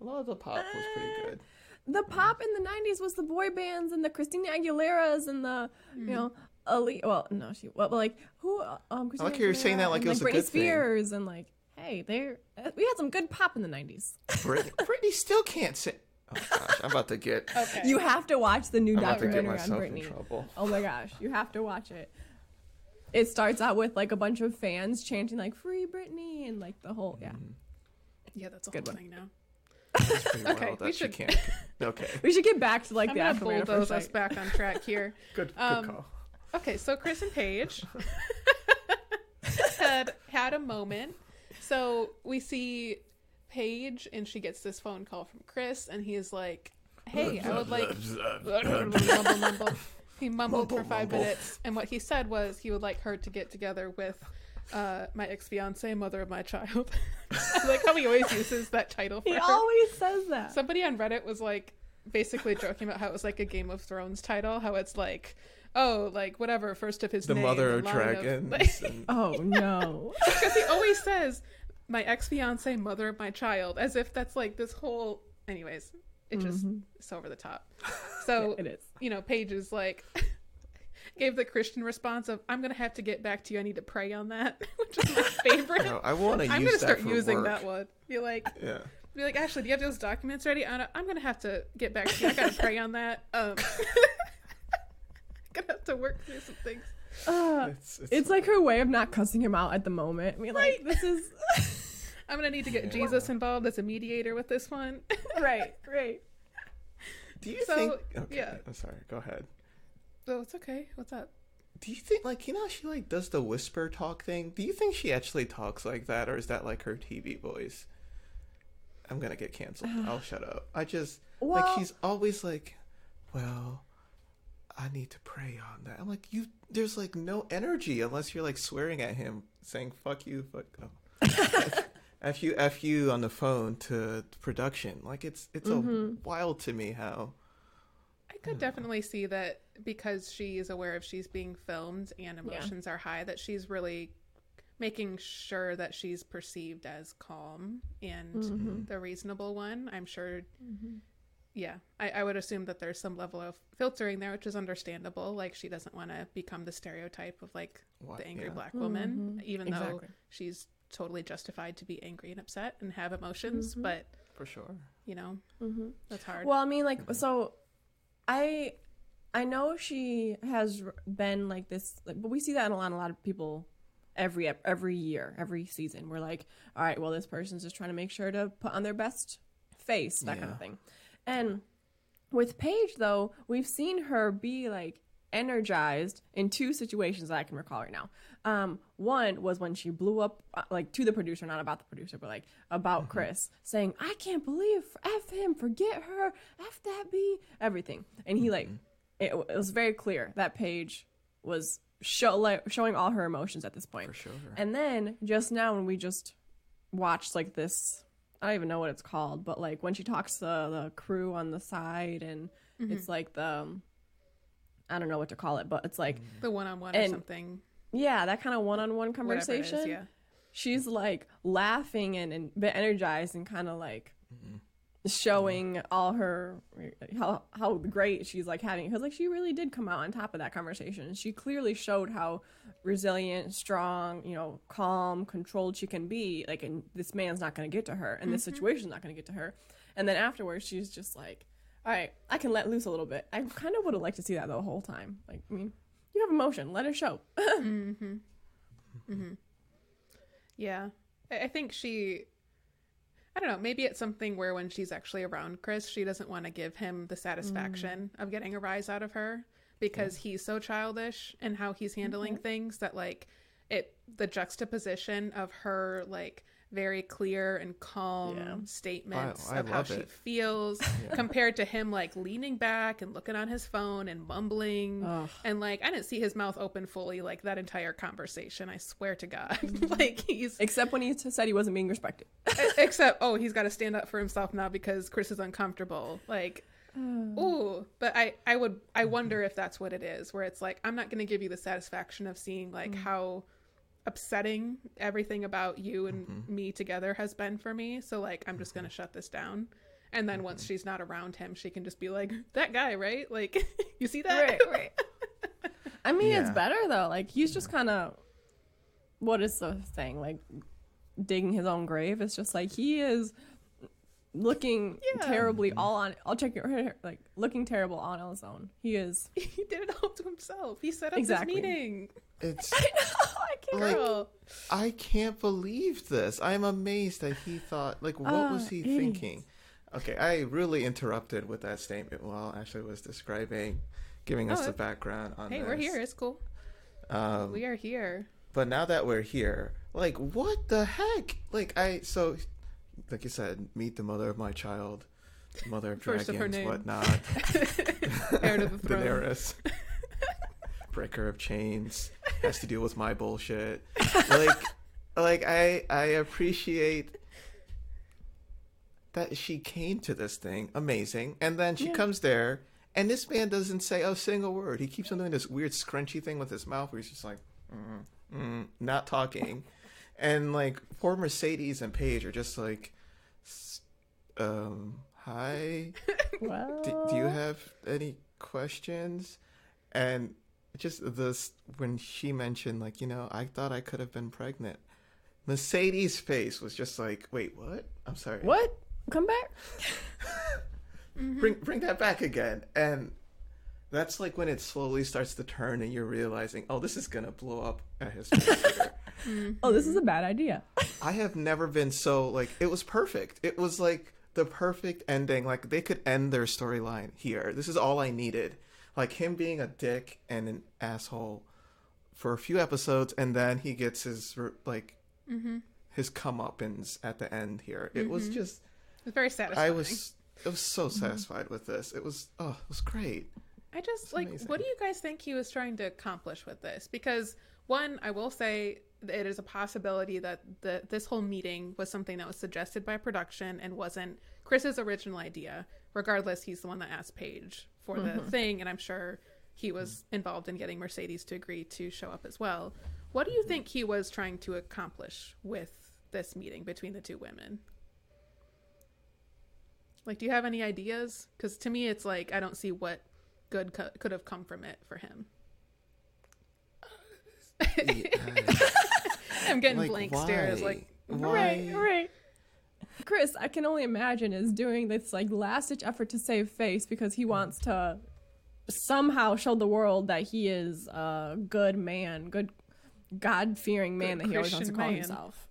a lot of the pop was pretty good. The pop in the '90s was the boy bands and the Christina Aguilera's and the you know Ali. Well, no, she well, but like who? Um, Christina like you were saying that like and, it was a Britney good thing. Spears and like hey, they're uh, we had some good pop in the '90s. Britney, Britney still can't sing. Oh gosh, I'm about to get. Okay. You have to watch the new I'm about to get documentary on myself in Britney. trouble. Oh my gosh, you have to watch it. It starts out with like a bunch of fans chanting like "Free Britney" and like the whole yeah. yeah, that's a Good whole one. thing now. It's pretty Okay, we that she should- can't. Okay, We should get back to like I'm the gonna actual bulldoze us back on track here. good, good Um, call. Okay, so Chris and Paige had had a moment. So we see Paige, and she gets this phone call from Chris, and he is like, "Hey, I would like." mumble, mumble. He mumbled for five mumble. minutes, and what he said was he would like her to get together with uh, my ex fiance, mother of my child. I like how he always uses that title for He her. always says that. Somebody on Reddit was like basically joking about how it was like a Game of Thrones title, how it's like, oh, like whatever, first of his The name, mother of line dragons. like- and- oh no. because he always says my ex fiance, mother of my child, as if that's like this whole. Anyways, it just it's over the top. So it is. you know, Paige is like. Gave the Christian response of "I'm gonna have to get back to you. I need to pray on that," which is my favorite. No, I want to I'm use gonna start that for using work. that one. Be like, Yeah. be like, Ashley, do you have those documents ready? I'm I'm gonna have to get back to you. I gotta pray on that. Um, gonna have to work through some things. Uh, It's, it's, it's like her way of not cussing him out at the moment. I mean, like this is I'm gonna need to get Jesus involved as a mediator with this one. right, right. do you so, think? Okay, yeah. I'm sorry. Go ahead. Oh, it's okay. What's up? Do you think like you know she like does the whisper talk thing? Do you think she actually talks like that, or is that like her TV voice? I'm gonna get canceled. I'll shut up. I just like Well- she's always like, well, I need to pray on that. I'm like, you. There's like no energy unless you're like swearing at him, saying "fuck you," fuck. Oh. F you, F you on the phone to production. Like it's it's a mm-hmm. wild to me how I could definitely see that because she is aware of she's being filmed and emotions are high, that she's really making sure that she's perceived as calm and mm-hmm. the reasonable one. I'm sure. Mm-hmm. Yeah, I, I would assume that there's some level of filtering there, which is understandable. Like she doesn't want to become the stereotype of like What- the angry yeah. black woman, mm-hmm. even though she's totally justified to be angry and upset and have emotions. But for sure. you know, that's hard. Well, I mean, like, so I I know she has been like this, like, but we see that in a lot, a lot of people every every year, every season. We're like, all right, well, this person's just trying to make sure to put on their best face, that kind of thing. And with Paige, though, we've seen her be like energized in two situations that I can recall right now. Um, one was when she blew up, uh, like to the producer, not about the producer, but like about Chris, saying, "I can't believe f him, forget her, f that b everything," and he like, it, it was very clear that Paige was show like showing all her emotions at this point. For sure. And then just now when we just watched like this I don't even know what it's called, but like when she talks to the crew on the side and mm-hmm. it's like the um, I don't know what to call it, but it's like mm-hmm. the one on one or something. yeah, that kind of one-on-one Whatever it is, conversation. yeah. She's like laughing and, and a bit energized and kind of like mm-hmm. Showing all her how how great she's like having because like she really did come out on top of that conversation. She clearly showed how resilient, strong, you know, calm, controlled she can be. Like, and this man's not going to get to her, and this mm-hmm. situation's not going to get to her. And then afterwards, she's just like, "All right, I can let loose a little bit." I kind of would have liked to see that the whole time. Like, I mean, you have emotion, let it show. Mm-hmm. Mm-hmm. Yeah. I I think she I don't know, maybe it's something where when she's actually around Chris, she doesn't want to give him the satisfaction mm. of getting a rise out of her because he's so childish and how he's handling mm-hmm. things that like it the juxtaposition of her like very clear and calm Yeah. statements I of how love she it. feels Yeah. compared to him like leaning back and looking on his phone and mumbling Ugh. and like I didn't see his mouth open fully like that entire conversation. I swear to God, like he's Except when he t- said he wasn't being respected. except oh he's got to stand up for himself now because Chris is uncomfortable. Like ooh, but I I would I wonder if that's what it is where it's like I'm not going to give you the satisfaction of seeing like mm. how upsetting everything about you and mm-hmm. me together has been for me. So like I'm just going to mm-hmm. shut this down. And then once mm-hmm. she's not around him, she can just be like, "That guy, right? Like, you see that? Right, right. I mean, it's better though. Like he's just kind of, what is the thing? Like digging his own grave. It's just like he is looking Yeah. terribly all on. I'll check your. Like looking terrible on his own. He is. he did it all to himself. He set up Exactly. this meeting. It's I know. I can't. Like- Girl. I can't believe this. I'm amazed that he thought like what was Ah, he idiots. thinking? Okay, I really interrupted with that statement while Ashley was describing giving us Oh, the background on Hey, this. we're here. It's cool. Um, We are here. but now that we're here, like what the heck? Like I so like you said, meet the mother of my child, mother of First of dragons, name. whatnot. Heir to the throne. Daenerys. Breaker of chains has to deal with my bullshit. Like, like I I appreciate that she came to this thing, amazing, and then she Yeah. comes there, and this man doesn't say a single word. He keeps on doing this weird scrunchy thing with his mouth, where he's just like, mm, mm, not talking, and like poor Mercedes and Paige are just like, um, hi. Well, Do, do you have any questions? And just this when she mentioned like, you know, I thought I could have been pregnant. Mercedes' face was just like, wait, what? I'm sorry. what? Come back. Bring bring that back again. And that's like when it slowly starts to turn and you're realizing, oh, this is gonna blow up at his face here. Oh, this is a bad idea. I have never been so like it was perfect. It was like the perfect ending. Like they could end their storyline here. This is all I needed. Like him being a dick and an asshole for a few episodes, and then he gets his like mm-hmm. his comeuppance at the end here. It was mm-hmm. just It's very satisfying. I was I was so mm-hmm. satisfied with this. It was oh it was great. I just like amazing. what do you guys think he was trying to accomplish with this? Because one, I will say it is a possibility that the this whole meeting was something that was suggested by production and wasn't Chris's original idea. Regardless, he's the one that asked Paige for the mm-hmm. thing, and I'm sure he was involved in getting Mercedes to agree to show up as well. What do you think he was trying to accomplish with this meeting between the two women? Like, do you have any ideas? Because to me, it's like I don't see what good co- could have come from it for him. Uh, I'm getting Like, blank stares. why? Like, Right, Why- right. Chris, I can only imagine is doing this like last ditch effort to save face because he wants to somehow show the world that he is a good man, good God fearing man Good that he always wants to call man. himself.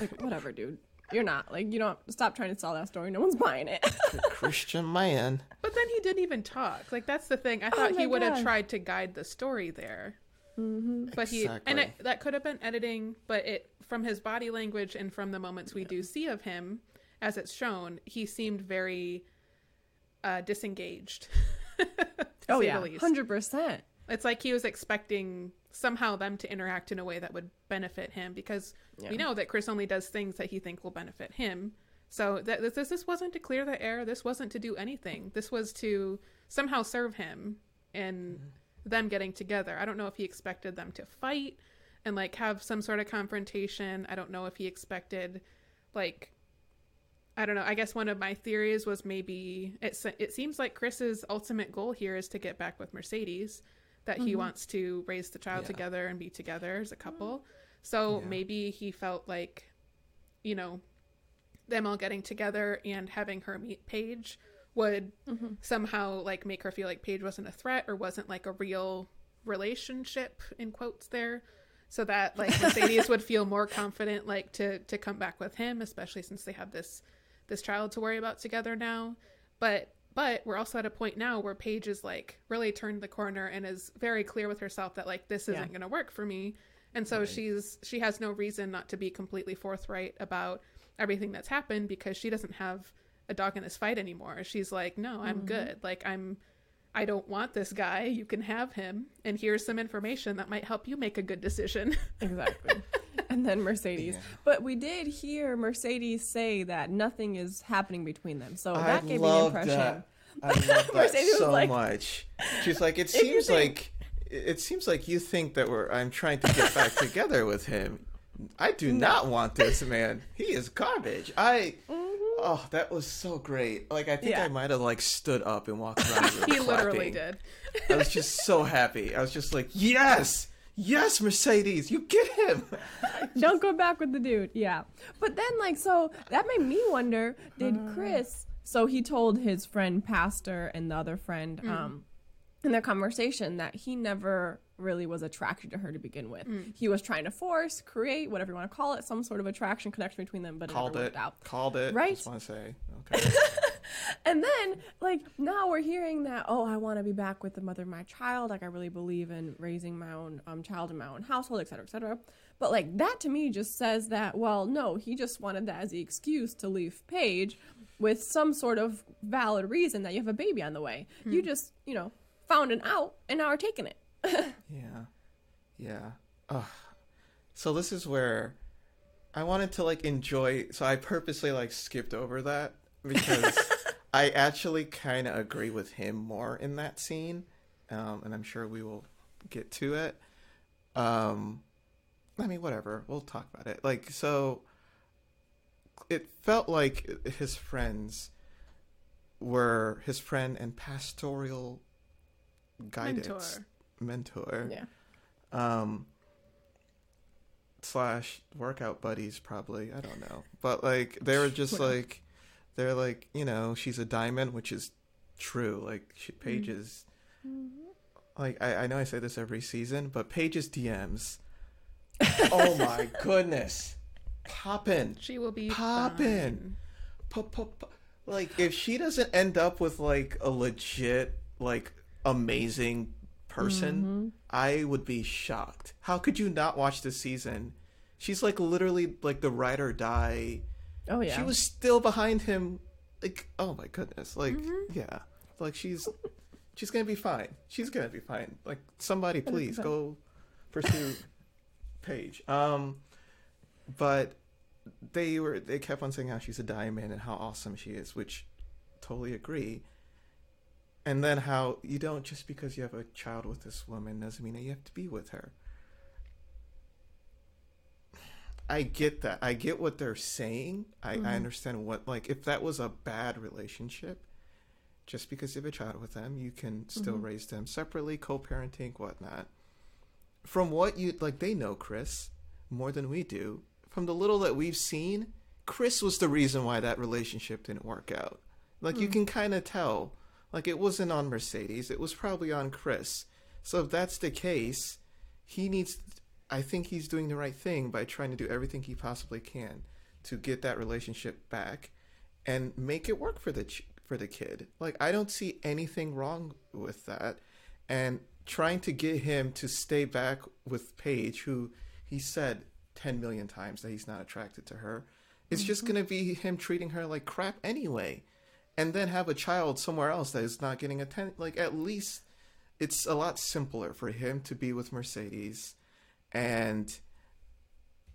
Like whatever, dude. You're not like you don't stop trying to sell that story. No one's buying it. Christian man. but then he didn't even talk. Like that's the thing. I oh thought my he would have tried to guide the story there. But he and it, that could have been editing, but it from his body language and from the moments we do see of him, as it's shown, he seemed very uh, disengaged. oh yeah, hundred percent. It's like he was expecting somehow them to interact in a way that would benefit him because we know that Chris only does things that he think will benefit him. So that this this wasn't to clear the air. This wasn't to do anything. This was to somehow serve him and them getting together. I don't know if he expected them to fight and like have some sort of confrontation. I don't know if he expected like I don't know. I guess one of my theories was maybe it it seems like Chris's ultimate goal here is to get back with Mercedes that he mm-hmm. wants to raise the child Yeah. together and be together as a couple. Mm. So Yeah. maybe he felt like you know them all getting together and having her meet Paige would mm-hmm. somehow like make her feel like Paige wasn't a threat or wasn't like a real relationship in quotes there so that like Mercedes would feel more confident like to to come back with him especially since they have this this child to worry about together now but but we're also at a point now where Paige is like really turned the corner and is very clear with herself that like this isn't Yeah. going to work for me And so Right. she's she has no reason not to be completely forthright about everything that's happened because she doesn't have a dog in this fight anymore. She's like, "No, I'm Mm-hmm. good. Like I'm I don't want this guy. You can have him. And here's some information that might help you make a good decision." Exactly. and then Mercedes. Yeah. But we did hear Mercedes say that nothing is happening between them. So I that gave me the impression. that. I love that Mercedes so like- much. She's like, it seems think- like it seems like you think that we're I'm trying to get back together with him. I do not want this man. He is garbage. I oh, that was so great. Like I think. Yeah. I might have like stood up and walked around. the room he literally did. I was just so happy. I was just like, yes, yes, Mercedes, you get him. Don't go back with the dude. Yeah. But then, like, so that made me wonder did Uh. Chris. So he told his friend Pastor and the other friend Mm. um, in their conversation that he never really was attracted to her to begin with. Mm. He was trying to force, create, whatever you want to call it, some sort of attraction connection between them, but it Called never it. worked out. Called it. Right? Just want to say. Okay. And then, like, now we're hearing that, oh, I want to be back with the mother of my child. Like, I really believe in raising my own um, child in my own household, et cetera, et cetera. But, like, that to me just says that, well, no, he just wanted that as the excuse to leave Paige with some sort of valid reason that you have a baby on the way. You just, you know, found it out and now are taking it. Yeah. Yeah. Ugh. So this is where I wanted to like enjoy so I purposely like skipped over that because I actually kind of agree with him more in that scene. Um and I'm sure we will get to it. Um I mean whatever, we'll talk about it. Like so it felt like his friends were his friend and pastoral guidance Mentor. Mentor. Yeah. um slash workout buddies probably. I don't know. But like they were just like they're like you know she's a diamond which is true. Like she paige is like I, I know i say this every season but paige's dms oh my goodness. Poppin. She will be Poppin'. like if she doesn't end up with like a legit like amazing person i would be shocked. How could you not watch this season? She's like literally like the ride or die. Oh, yeah. she was still behind him like oh my goodness like yeah. Like she's she's gonna be fine. She's gonna be fine. Like somebody please go pursue paige. Um but they were they kept on saying how she's a diamond and how awesome she is which totally agree and then how you don't just because you have a child with this woman doesn't mean that you have to be with her I get that. I get what they're saying. I, I mm-hmm. understand what like if that was a bad relationship, just because you have a child with them, you can still mm-hmm. raise them separately, co-parenting, whatnot. From what you like, they know Chris more than we do. From the little that we've seen, Chris was the reason why that relationship didn't work out. Like you mm. can kind of tell. Like it wasn't on Mercedes. It was probably on Chris. So if that's the case, he needs I think he's doing the right thing by trying to do everything he possibly can to get that relationship back and make it work for the ch- for the kid. Like I don't see anything wrong with that and trying to get him to stay back with Paige who he said 10 million times that he's not attracted to her. It's just mm-hmm. going to be him treating her like crap anyway. And then have a child somewhere else that is not getting attention. Like at least it's a lot simpler for him to be with Mercedes and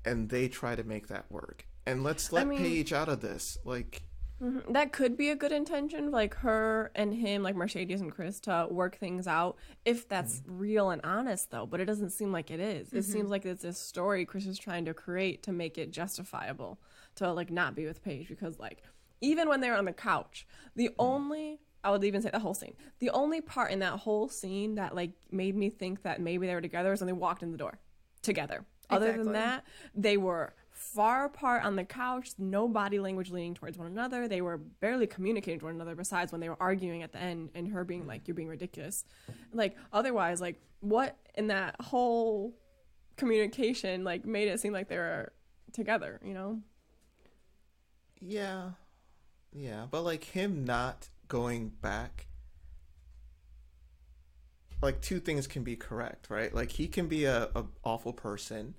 and they try to make that work. And let's let mean- Paige out of this. Like Mhm. That could be a good intention, like her and him, like Mercedes and Chris, to work things out if that's Mm-hmm. real and honest, though. But it doesn't seem like it is. It seems like it's this story Chris is trying to create to make it justifiable to like not be with Paige because, like, even when they were on the couch, the Mm-hmm. only I would even say the whole scene, the only part in that whole scene that like made me think that maybe they were together was when they walked in the door together. Other Exactly. than that, they were far apart on the couch, no body language leaning towards one another. They were barely communicating to one another besides when they were arguing at the end and her being like, You're being ridiculous. Like, otherwise, like, what in that whole communication, like, made it seem like they were together, you know? Yeah. Yeah, but like him not going back like two things can be correct, right? Like he can be a, a awful person,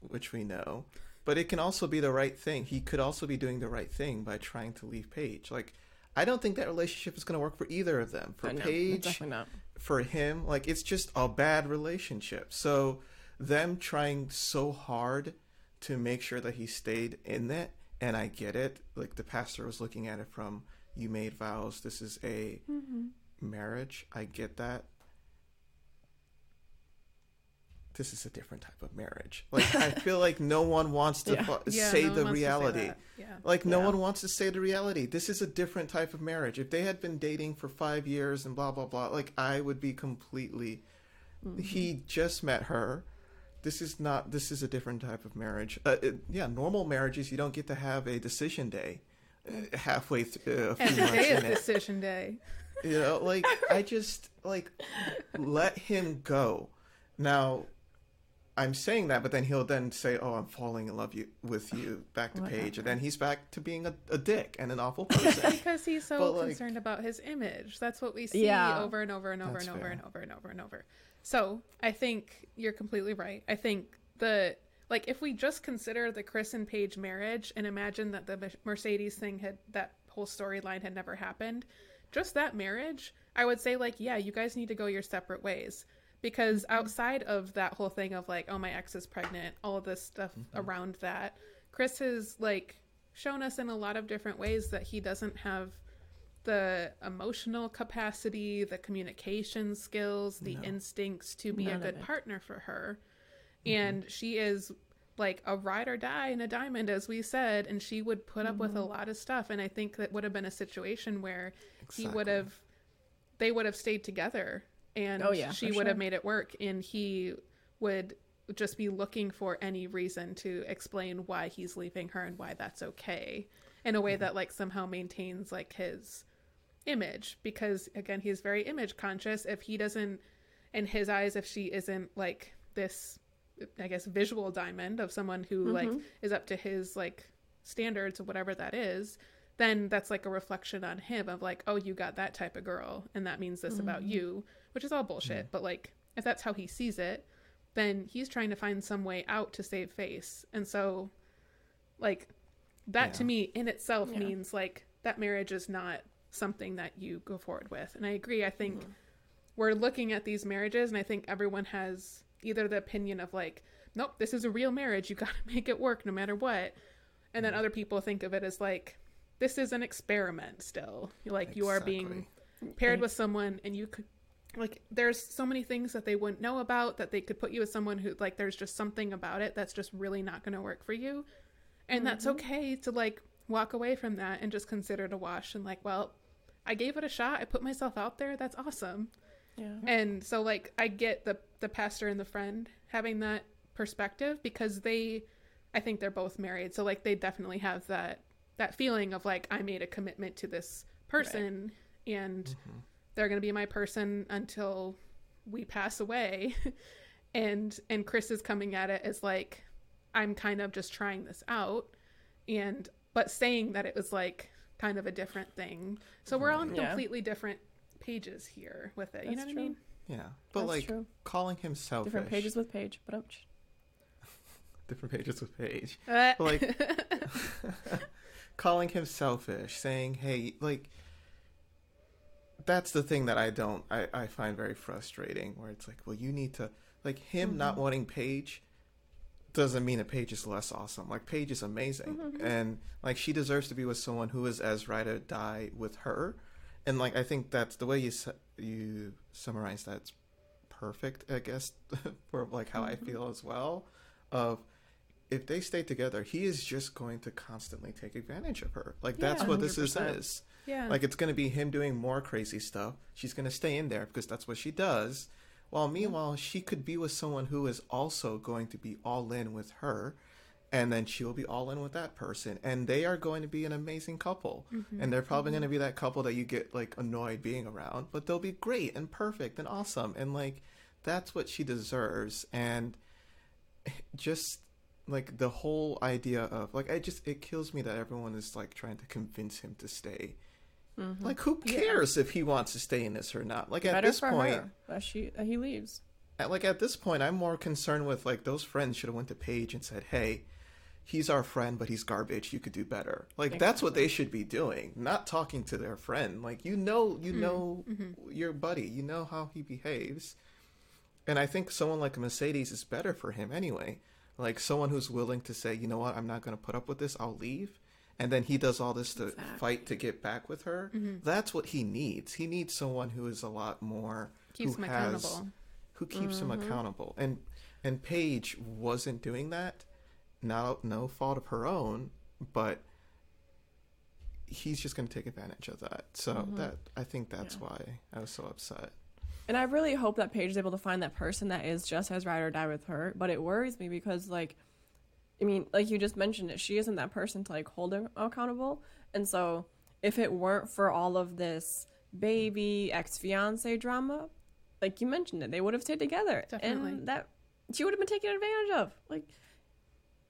which we know, but it can also be the right thing. He could also be doing the right thing by trying to leave Paige. Like I don't think that relationship is going to work for either of them. For know, Paige, not. for him, like it's just a bad relationship. So them trying so hard to make sure that he stayed in that, and I get it. Like the pastor was looking at it from you made vows. This is a mm-hmm. marriage. I get that. This is a different type of marriage. Like I feel like no one wants to Yeah. fu- Yeah, say no the say reality. that. Yeah. Like no one wants to say the reality. This is a different type of marriage. If they had been dating for five years and blah blah blah, like I would be completely. Mm-hmm. He just met her. This is not. This is a different type of marriage. Uh, it, yeah, normal marriages you don't get to have a decision day uh, halfway through uh, a few And months today is decision day. You know, like I just like let him go. Now, I'm saying that, but then he'll then say, "Oh, I'm falling in love you with you." Back to What Paige, and then he's back to being a, a dick and an awful person. Because he's so But, like- concerned about his image. That's what we see Yeah. over and over and over That's and over fair. and over and over and over. So I think you're completely right. I think the like if we just consider the Chris and Paige marriage and imagine that the Mercedes thing had that whole storyline had never happened, just that marriage, I would say like yeah, you guys need to go your separate ways. Because mm-hmm. outside of that whole thing of like oh my ex is pregnant, all of this stuff mm-hmm. around that, Chris has like shown us in a lot of different ways that he doesn't have the emotional capacity, the communication skills, the instincts to be None a good partner for her. And she is like a ride or die and a diamond, as we said, and she would put up with a lot of stuff. And I think that would have been a situation where he would have, they would have stayed together and Oh, yeah, she would have made it work. And he would just be looking for any reason to explain why he's leaving her and why that's okay in a way that like somehow maintains like his image because again he's very image conscious. If he doesn't in his eyes if she isn't like this i guess visual diamond of someone who like mm-hmm. is up to his like standards or whatever that is then that's like a reflection on him of like oh you got that type of girl and that means this about mm-hmm. you which is all bullshit. But like if that's how he sees it then he's trying to find some way out to save face. And so like that to me in itself Yeah. means like that marriage is not something that you go forward with. And i agree i think mm-hmm. we're looking at these marriages and i think everyone has either the opinion of like nope this is a real marriage you gotta make it work no matter what. And then mm-hmm. other people think of it as like this is an experiment still. Like you are being paired with someone and you could like there's so many things that they wouldn't know about that they could put you with someone who like there's just something about it that's just really not going to work for you. And that's mm-hmm. okay to like walk away from that and just consider it a wash and like well i gave it a shot i put myself out there that's awesome. Yeah. and so like i get the the pastor and the friend having that perspective because they i think they're both married. So like they definitely have that that feeling of like i made a commitment to this person and mm-hmm. they're going to be my person until we pass away. And and chris is coming at it as like i'm kind of just trying this out. And but saying that it was like kind of a different thing so we're on Yeah. completely different pages here with it you know what true. i mean Yeah, but That's like true. calling him selfish. Different pages with page, but um, different pages with Paige. Uh, like calling him selfish, saying, "Hey, like." That's the thing that I don't I, I find very frustrating where it's like, well you need to like him not wanting Paige doesn't mean that Paige is less awesome. Like Paige is amazing, and like she deserves to be with someone who is as ride or die with her. And like I think that's the way you su- you summarize that's perfect. I guess for like how I feel as well. Of if they stay together, he is just going to constantly take advantage of her. Like that's Yeah. what this is. 100%. is. yeah Like it's going to be him doing more crazy stuff. She's going to stay in there because that's what she does. While mm-hmm. meanwhile, she could be with someone who is also going to be all in with her, and then she'll be all in with that person, and they are going to be an amazing couple. Mm-hmm. And they're probably going to mm-hmm. be that couple that you get like annoyed being around, but they'll be great and perfect and awesome, and like that's what she deserves. And just like the whole idea of like I just it kills me that everyone is like trying to convince him to stay Mm-hmm. Like, who Yeah. cares if he wants to stay in this or not? Like at this for point, her that she that he leaves. at, like at this point, I'm more concerned with like those friends should have went to Paige and said, "Hey, he's our friend, but he's garbage. You could do better." Like that's what they should be doing, not talking to their friend. Like you know, you mm-hmm. know mm-hmm. your buddy, you know how he behaves, and I think someone like a Mercedes is better for him anyway. Like someone who's willing to say, "You know what? I'm not going to put up with this. I'll leave." And then he does all this to Exactly. fight to get back with her. Mm-hmm. That's what he needs. He needs someone who is a lot more Keeps who him has- accountable. who keeps him mm-hmm. accountable. And and Paige wasn't doing that. No no fault of her own, but he's just going to take advantage of that. So mm-hmm. that I think that's Yeah. why I was so upset. And I really hope that Paige is able to find that person that is just as ride or die with her. But it worries me because, like, I mean, like you just mentioned it, she isn't that person to like hold him accountable. And so, if it weren't for all of this baby ex fiance drama, like you mentioned it, they would have stayed together, Definitely. and that she would have been taken advantage of. Like,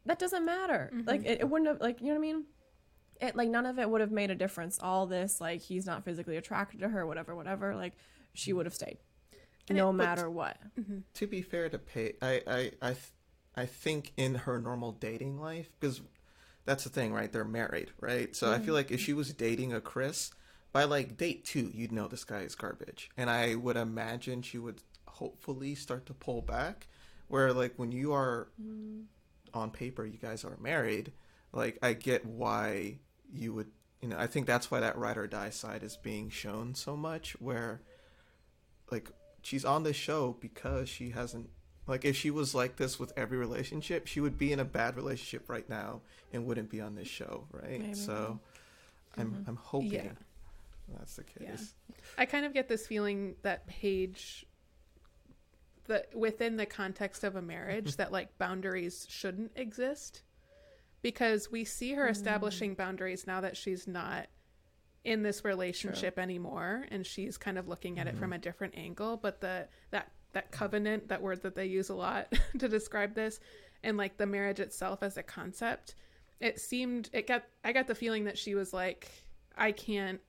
that doesn't matter. Mm-hmm. Like, it, it wouldn't have like you know what I mean. It like none of it would have made a difference. All this like he's not physically attracted to her, whatever, whatever. Like she would have stayed, And no it- matter what. Mm-hmm. To be fair to Paige, I I I, th- I think in her normal dating life because that's the thing, right? They're married, right? So I feel mm-hmm. like if she was dating a Chris, by like date two, you'd know this guy is garbage. And I would imagine she would hopefully start to pull back. Where like when you are mm-hmm. on paper, you guys are married, like I get why you would you know, I think that's why that ride or die side is being shown so much where like she's on this show because she hasn't like if she was like this with every relationship, she would be in a bad relationship right now and wouldn't be on this show, right? Maybe. So I'm mm-hmm. I'm hoping Yeah. that's the case. I kind of get this feeling that Paige the within the context of a marriage mm-hmm. that like boundaries shouldn't exist because we see her mm-hmm. establishing boundaries now that she's not in this relationship anymore and she's kind of looking at it from a different angle but the that that covenant that word that they use a lot to describe this and like the marriage itself as a concept it seemed it got i got the feeling that she was like i can't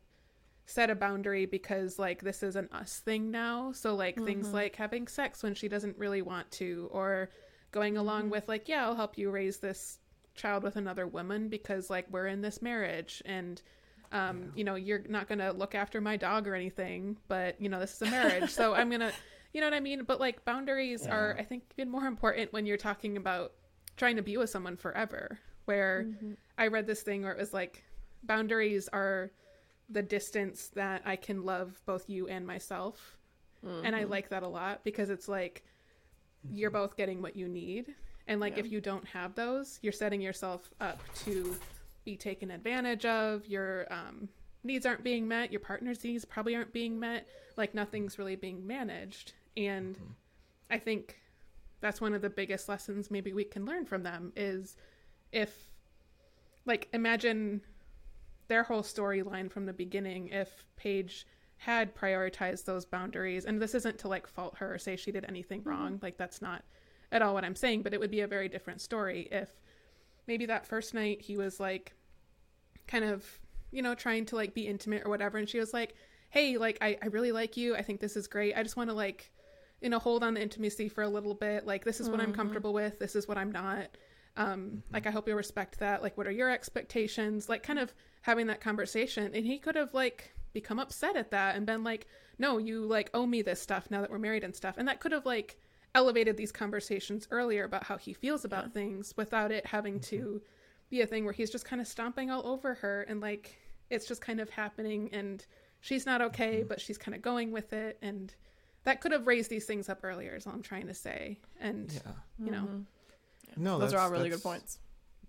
set a boundary because like this is an us thing now. So like things like having sex when she doesn't really want to or going along with like yeah i'll help you raise this child with another woman because like we're in this marriage and um you know you're not going to look after my dog or anything but you know this is a marriage. So i'm going to you know what i mean but like boundaries are i think even more important when you're talking about trying to be with someone forever where mm-hmm. i read this thing where it was like boundaries are the distance that I can love both you and myself. And I mm-hmm. like that a lot because it's like you're mm-hmm. both getting what you need. And like if you don't have those, you're setting yourself up to be taken advantage of. Your um, needs aren't being met. Your partner's needs probably aren't being met. Like nothing's really being managed. And mm-hmm. I think that's one of the biggest lessons maybe we can learn from them is if like imagine their whole storyline from the beginning. If Paige had prioritized those boundaries and this isn't to like fault her or say she did anything mm-hmm. wrong like that's not at all what I'm saying but it would be a very different story if maybe that first night he was like kind of you know trying to like be intimate or whatever and she was like hey like I, I really like you. I think this is great. I just want to like you know hold on the intimacy for a little bit. Like this is what I'm mm-hmm. comfortable with. This is what I'm not. Um mm-hmm. like i hope you'll respect that. Like what are your expectations? Like kind of having that conversation. And he could have like become upset at that and been like no you like owe me this stuff now that we're married and stuff. And that could have like elevated these conversations earlier about how he feels about things without it having to mm-hmm. be a thing where he's just kind of stomping all over her and like it's just kind of happening. And she's not okay but she's kind of going with it. And that could have raised these things up earlier is all i'm trying to say. And Yeah. you know. No, Those are all really good points.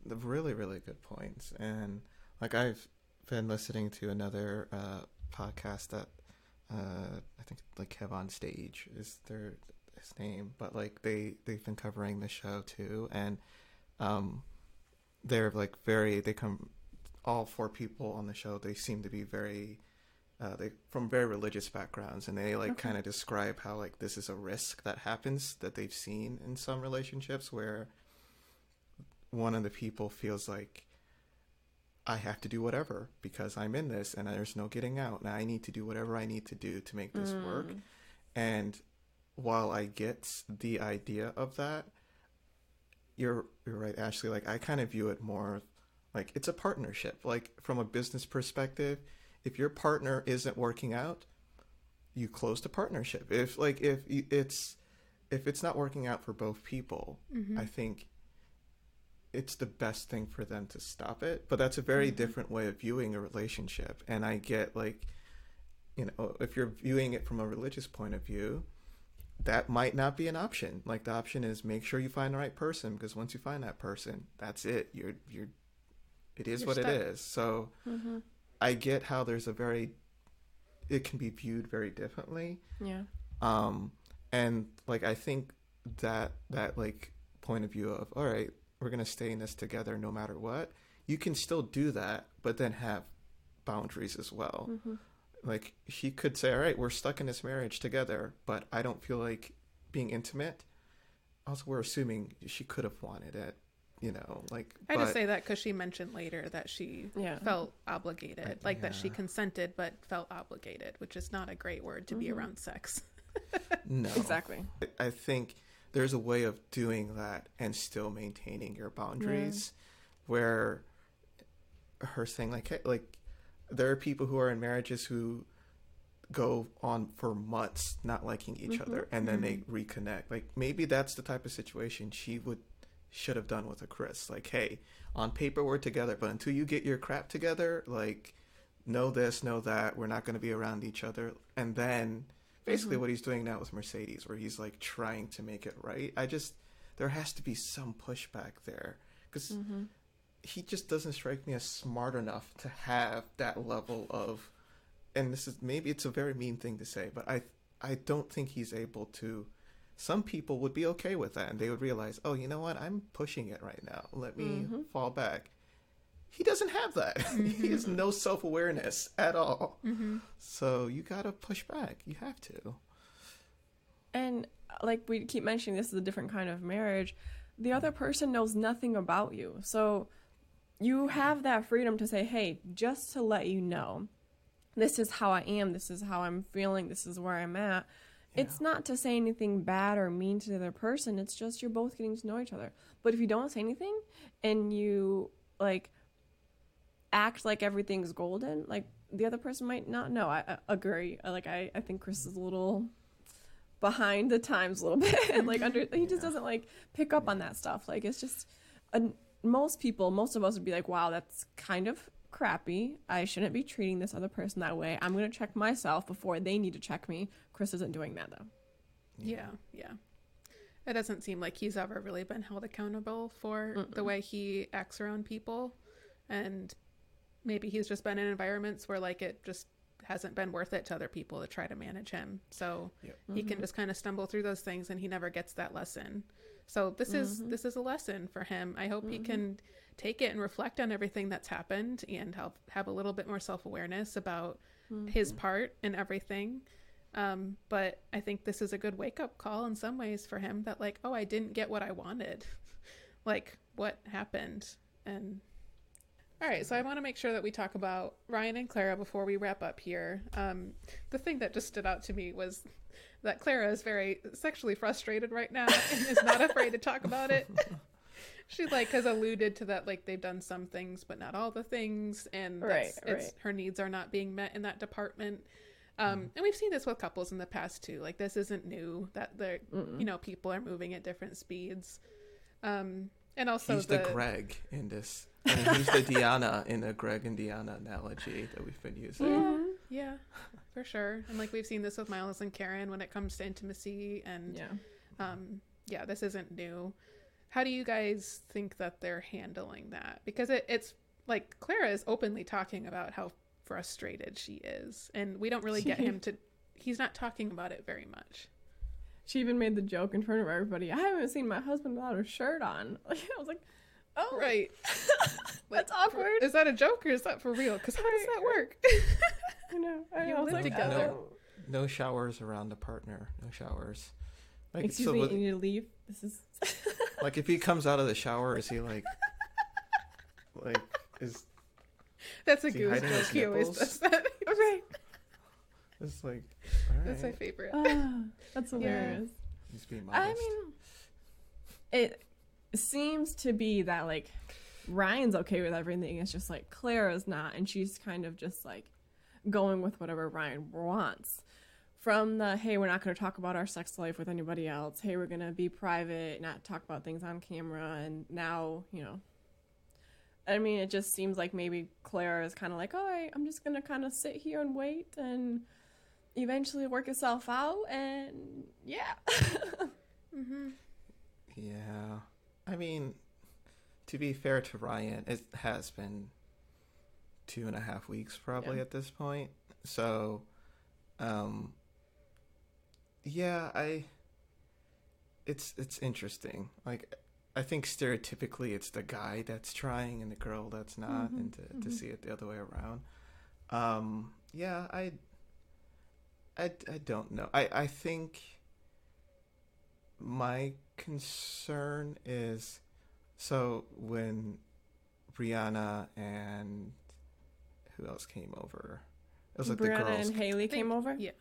the really really good points. And like i've been listening to another uh podcast that uh i think like kev on stage is their his name. But like they they've been covering the show too. And um they're like very they come all four people on the show they seem to be very uh, they from very religious backgrounds and they like kind of describe how like this is a risk that happens that they've seen in some relationships where one of the people feels like I have to do whatever because I'm in this and there's no getting out. And I need to do whatever I need to do to make this work. And while I get the idea of that, you're you're right, Ashley. Like I kind of view it more like it's a partnership. Like from a business perspective, if your partner isn't working out, you close the partnership. If like if it's if it's not working out for both people, mm-hmm. I think it's the best thing for them to stop it. But that's a very mm-hmm. different way of viewing a relationship. And I get like, you know, if you're viewing it from a religious point of view, that might not be an option. Like the option is make sure you find the right person because once you find that person, that's it. You're you're it is You're what stuck. it is. So mm-hmm. I get how there's a very it can be viewed very differently. Yeah. um and like i think that that like point of view of all right we're gonna stay in this together no matter what you can still do that but then have boundaries as well. Like she could say all right we're stuck in this marriage together but i don't feel like being intimate. Also we're assuming she could have wanted it you know like I just but- say that because she mentioned later that she Yeah. felt obligated, like that she consented but felt obligated, which is not a great word to be mm-hmm. around sex. no. Exactly. I think there's a way of doing that and still maintaining your boundaries where her saying like hey, like there are people who are in marriages who go on for months not liking each mm-hmm. other and then they mm-hmm. reconnect. Like maybe that's the type of situation she would should have done with a chris. Like hey on paper we're together but until you get your crap together like know this know that we're not going to be around each other. And then basically mm-hmm. what he's doing now with mercedes where he's like trying to make it right. I just there has to be some pushback there because mm-hmm. he just doesn't strike me as smart enough to have that level of and this is maybe it's a very mean thing to say but i i don't think he's able to some people would be okay with that and they would realize oh you know what? I'm pushing it right now. Let me mm-hmm. fall back. He doesn't have that. He has mm-hmm. no self-awareness at all. Mm-hmm. So you gotta push back. You have to. And uh, like we keep mentioning, this is a different kind of marriage. The other person knows nothing about you. So you have that freedom to say, hey, just to let you know, this is how I am, this is how I'm feeling, this is where I'm at. It's not to say anything bad or mean to the other person. It's just you're both getting to know each other. But if you don't say anything and you like act like everything's golden, like the other person might not know. I, I agree. Like I, I think Chris is a little behind the times a little bit. And like under he just doesn't like pick up on that stuff. Like it's just uh, most people, most of us would be like, "Wow, that's kind of crappy. I shouldn't be treating this other person that way. I'm going to check myself before they need to check me." Chris isn't doing that though. Yeah, yeah. It doesn't seem like he's ever really been held accountable for the way he acts around people. And maybe he's just been in environments where like it just hasn't been worth it to other people to try to manage him. So Yep. he can mm-hmm. just kind of stumble through those things and he never gets that lesson. So this is mm-hmm. this is a lesson for him. I hope he can mm-hmm. take it and reflect on everything that's happened and help have a little bit more self-awareness about his part in everything. Um, but I think this is a good wake up call in some ways for him that, like, oh, I didn't get what I wanted. like, what happened? And all right, so I want to make sure that we talk about Ryan and Clara before we wrap up here. Um, the thing that just stood out to me was that Clara is very sexually frustrated right now and is not afraid to talk about it. She like has alluded to that, like they've done some things, but not all the things, and that's, Right, it's right. her needs are not being met in that department. Um, and we've seen this with couples in the past too. Like this isn't new that they're you know people are moving at different speeds. Um, and also he's the, the, greg in this I mean, he's the Deonna in the greg and Deonna analogy that we've been using yeah, yeah, for sure. And like we've seen this with Miles and Karen when it comes to intimacy and Yeah. um yeah this isn't new how do you guys think that they're handling that because it, it's like clara is openly talking about how frustrated she is and we don't really get him to he's not talking about it very much She even made the joke in front of everybody. I haven't seen my husband without a shirt on. I was like, "Oh, right That's awkward. is that a joke or is that for real because how does that work I know. I, You know. Live like, together. "Oh." no showers around the partner no showers like Excuse so me, what- you need to leave. This is. like if he comes out of the shower is he like like is That's a Is he goose hiding his joke. He always nipples? does that. right. It's like, all right. That's my favorite. Ah, that's hilarious. He's being I mean, it seems to be that like Ryan's okay with everything. It's just like Clara's not, and she's kind of just like going with whatever Ryan wants. From the hey, we're not going to talk about our sex life with anybody else. Hey, we're going to be private, not talk about things on camera. And now, you know, I mean, it just seems like maybe Clara is kind of like, all right, I'm just going to kind of sit here and wait and eventually work itself out. And yeah. hmm Yeah. I mean, to be fair to Ryan, it has been two and a half weeks probably Yeah. at this point. So, um, yeah, I. It's it's interesting. Like, I think stereotypically it's the guy that's trying and the girl that's not, Mhm, and to, to mhm. see it the other way around. Um, yeah, I. I, I don't know. I, I think my concern is so when Brianna and who else came over? It was like Brianna the girls, and Haley They- came over. yeah.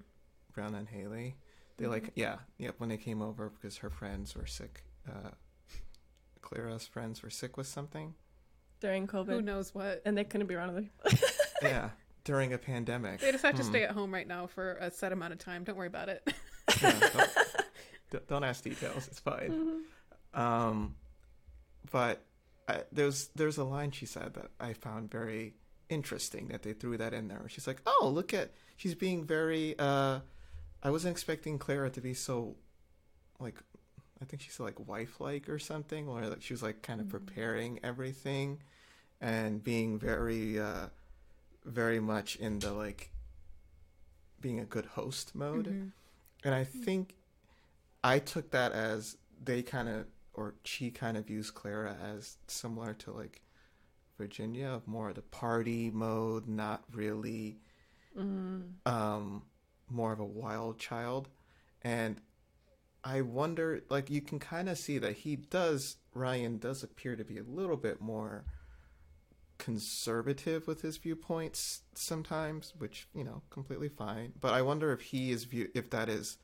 Brianna and Haley. They like yeah, yep. When they came over because her friends were sick. Uh, Clara's friends were sick with something. during COVID. Who knows what? and they couldn't be around other. yeah, during a pandemic. They just have to Hmm. stay at home right now for a set amount of time. Don't worry about it. Yeah, don't, don't ask details. It's fine. Um, but I, there's there's a line she said that I found very interesting that they threw that in there. She's like, "Oh, look at she's being very." uh I wasn't expecting Clara to be so, like, I think she's like wife-like or something, where like she was like kind of preparing everything, and being very, uh very much in the like being a good host mode. Mhm. And I think I took that as they kind of, or she kind of views Clara as similar to like Virginia, of more of the party mode, not really um, more of a wild child. And I wonder, like, you can kind of see that he does, Ryan does appear to be a little bit more conservative with his viewpoints sometimes, which, you know, completely fine. But I wonder if he is view if that is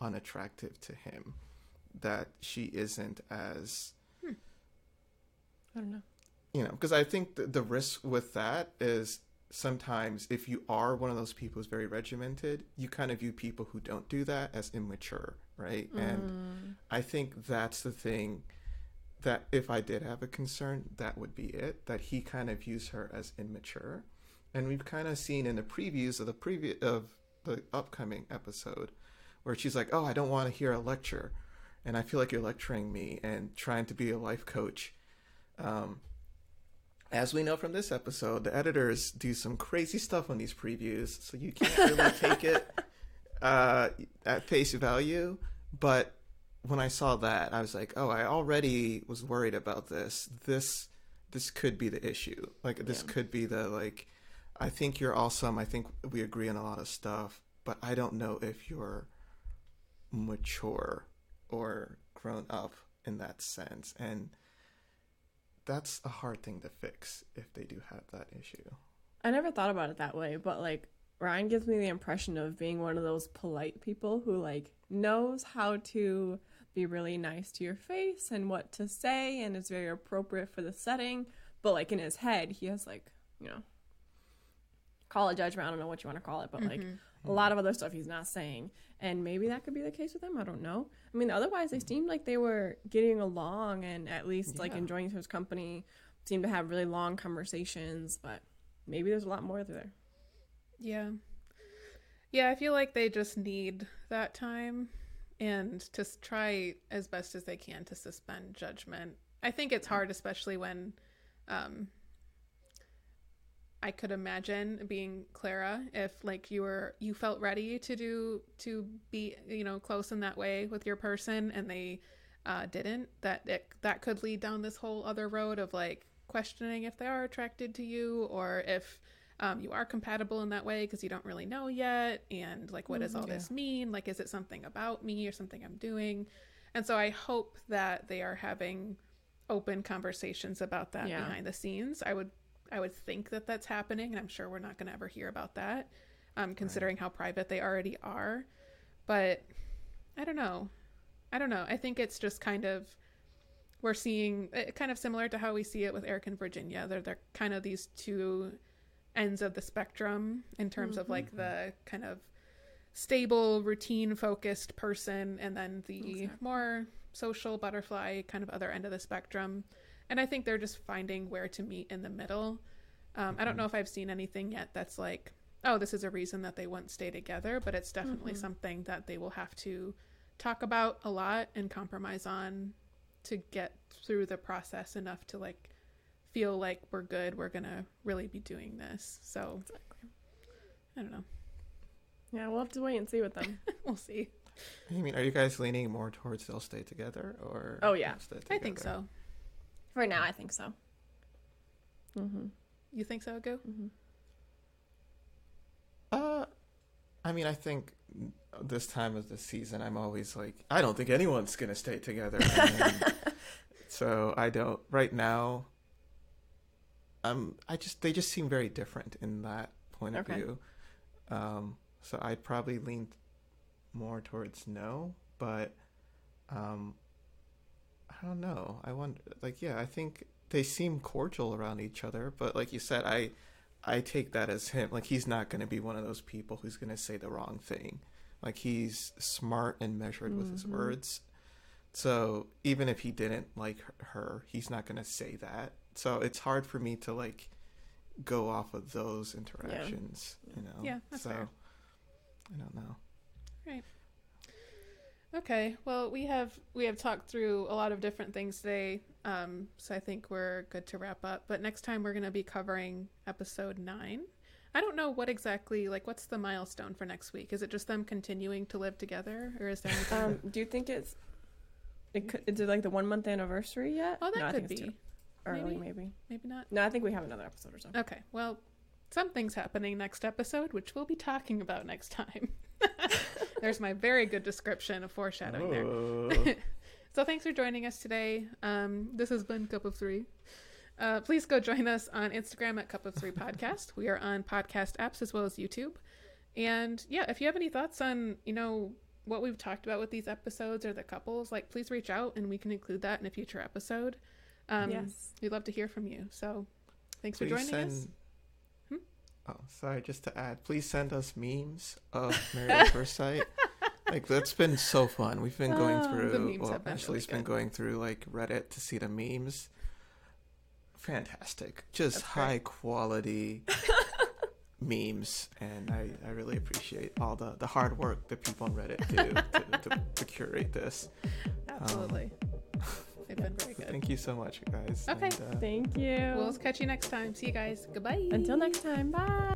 unattractive to him, that she isn't as hmm. I don't know. you know because i think the, the risk with that is sometimes if you are one of those people who's very regimented you kind of view people who don't do that as immature right? And i think that's the thing that if i did have a concern that would be it that he kind of views her as immature. And we've kind of seen in the previews of the previous of the upcoming episode where she's like oh i don't want to hear a lecture and i feel like you're lecturing me and trying to be a life coach. Um, as we know from this episode, the editors do some crazy stuff on these previews, so you can't really take it uh, at face value. But when I saw that, I was like, "Oh, I already was worried about this. This, this could be the issue. Like, this Yeah. could be the like. I think you're awesome. I think we agree on a lot of stuff, but I don't know if you're mature or grown up in that sense, and." that's a hard thing to fix if they do have that issue. I never thought about it that way, but like Ryan gives me the impression of being one of those polite people who like knows how to be really nice to your face and what to say and is very appropriate for the setting, but like in his head he has like, you know, call it judgment, I don't know what you want to call it, but like mm-hmm. a lot of other stuff he's not saying. And maybe that could be the case with him, I don't know. I mean, otherwise they mm-hmm. seemed like they were getting along and at least like Yeah. enjoying his company, seemed to have really long conversations, but maybe there's a lot more there. Yeah. Yeah, I feel like they just need that time and to try as best as they can to suspend judgment. I think it's hard, especially when um, I could imagine being Clara if like you were you felt ready to do to be you know close in that way with your person and they uh, didn't that it, that could lead down this whole other road of like questioning if they are attracted to you or if um, you are compatible in that way because you don't really know yet and like what does all this mean like is it something about me or something i'm doing and so i hope that they are having open conversations about that Yeah. behind the scenes i would I would think that that's happening, and I'm sure we're not going to ever hear about that, um, considering how private they already are. But I don't know. I don't know. I think it's just kind of we're seeing it kind of similar to how we see it with Erik and Virginia. They're they're kind of these two ends of the spectrum in terms of like the kind of stable, routine focused person and then the Exactly. more social butterfly kind of other end of the spectrum. And I think they're just finding where to meet in the middle. Um, I don't know if I've seen anything yet that's like, oh, this is a reason that they wouldn't stay together, but it's definitely Mhm. something that they will have to talk about a lot and compromise on to get through the process enough to like feel like we're good, we're gonna really be doing this. So Exactly. I don't know. Yeah, we'll have to wait and see with them. we'll see. I mean, are you guys leaning more towards they'll stay together or? Oh, yeah. won't I think so. For now, I think so. Mm-hmm. You think so, Go? Mm-hmm. Uh, I mean, I think this time of the season, I'm always like, I don't think anyone's gonna stay together. And so I don't. Right now, um, I just they just seem very different in that point of Okay. view. Um, so I'd probably lean more towards no, but um, I don't know. I wonder, like, yeah, I think they seem cordial around each other, but like you said, I I take that as him. Like he's not going to be one of those people who's going to say the wrong thing. Like he's smart and measured with his Mhm. words. So even if he didn't like her, he's not going to say that. So it's hard for me to like go off of those interactions, you know. Yeah, that's so fair. I don't know. Right. Okay. Well, we have we have talked through a lot of different things today. Um, so I think we're good to wrap up. But next time we're going to be covering episode nine. I don't know what exactly like what's the milestone for next week. Is it just them continuing to live together, or is there anything? Um, do you think it's it could, is it like the one month anniversary yet? oh, that no, I could think it's be. Too early, Maybe. maybe. Maybe not. No, I think we have another episode or so. Okay. Well, something's happening next episode, which we'll be talking about next time. There's my very good description of foreshadowing there. So thanks for joining us today. Um, this has been Cup of Three. Uh, please go join us on Instagram at Cup of Three Podcast. We are on podcast apps as well as YouTube. And yeah, if you have any thoughts on you know what we've talked about with these episodes or the couples, like please reach out and we can include that in a future episode. Um, yes. we'd love to hear from you. So thanks Please for joining send... us. Hmm? Oh, sorry. Just to add, please send us memes of Married at First Sight. like that's been so fun. We've been going Oh, through. the memes well, have been Ashley's really been going through like Reddit to see the memes. Fantastic, just That's great. high quality memes, and I, I really appreciate all the, the hard work that people on Reddit do to, to, to curate this. Absolutely. They've been very good. Thank you so much, guys. Okay. and, uh, Thank you. We'll catch you next time. See you guys. Goodbye. Until next time. Bye.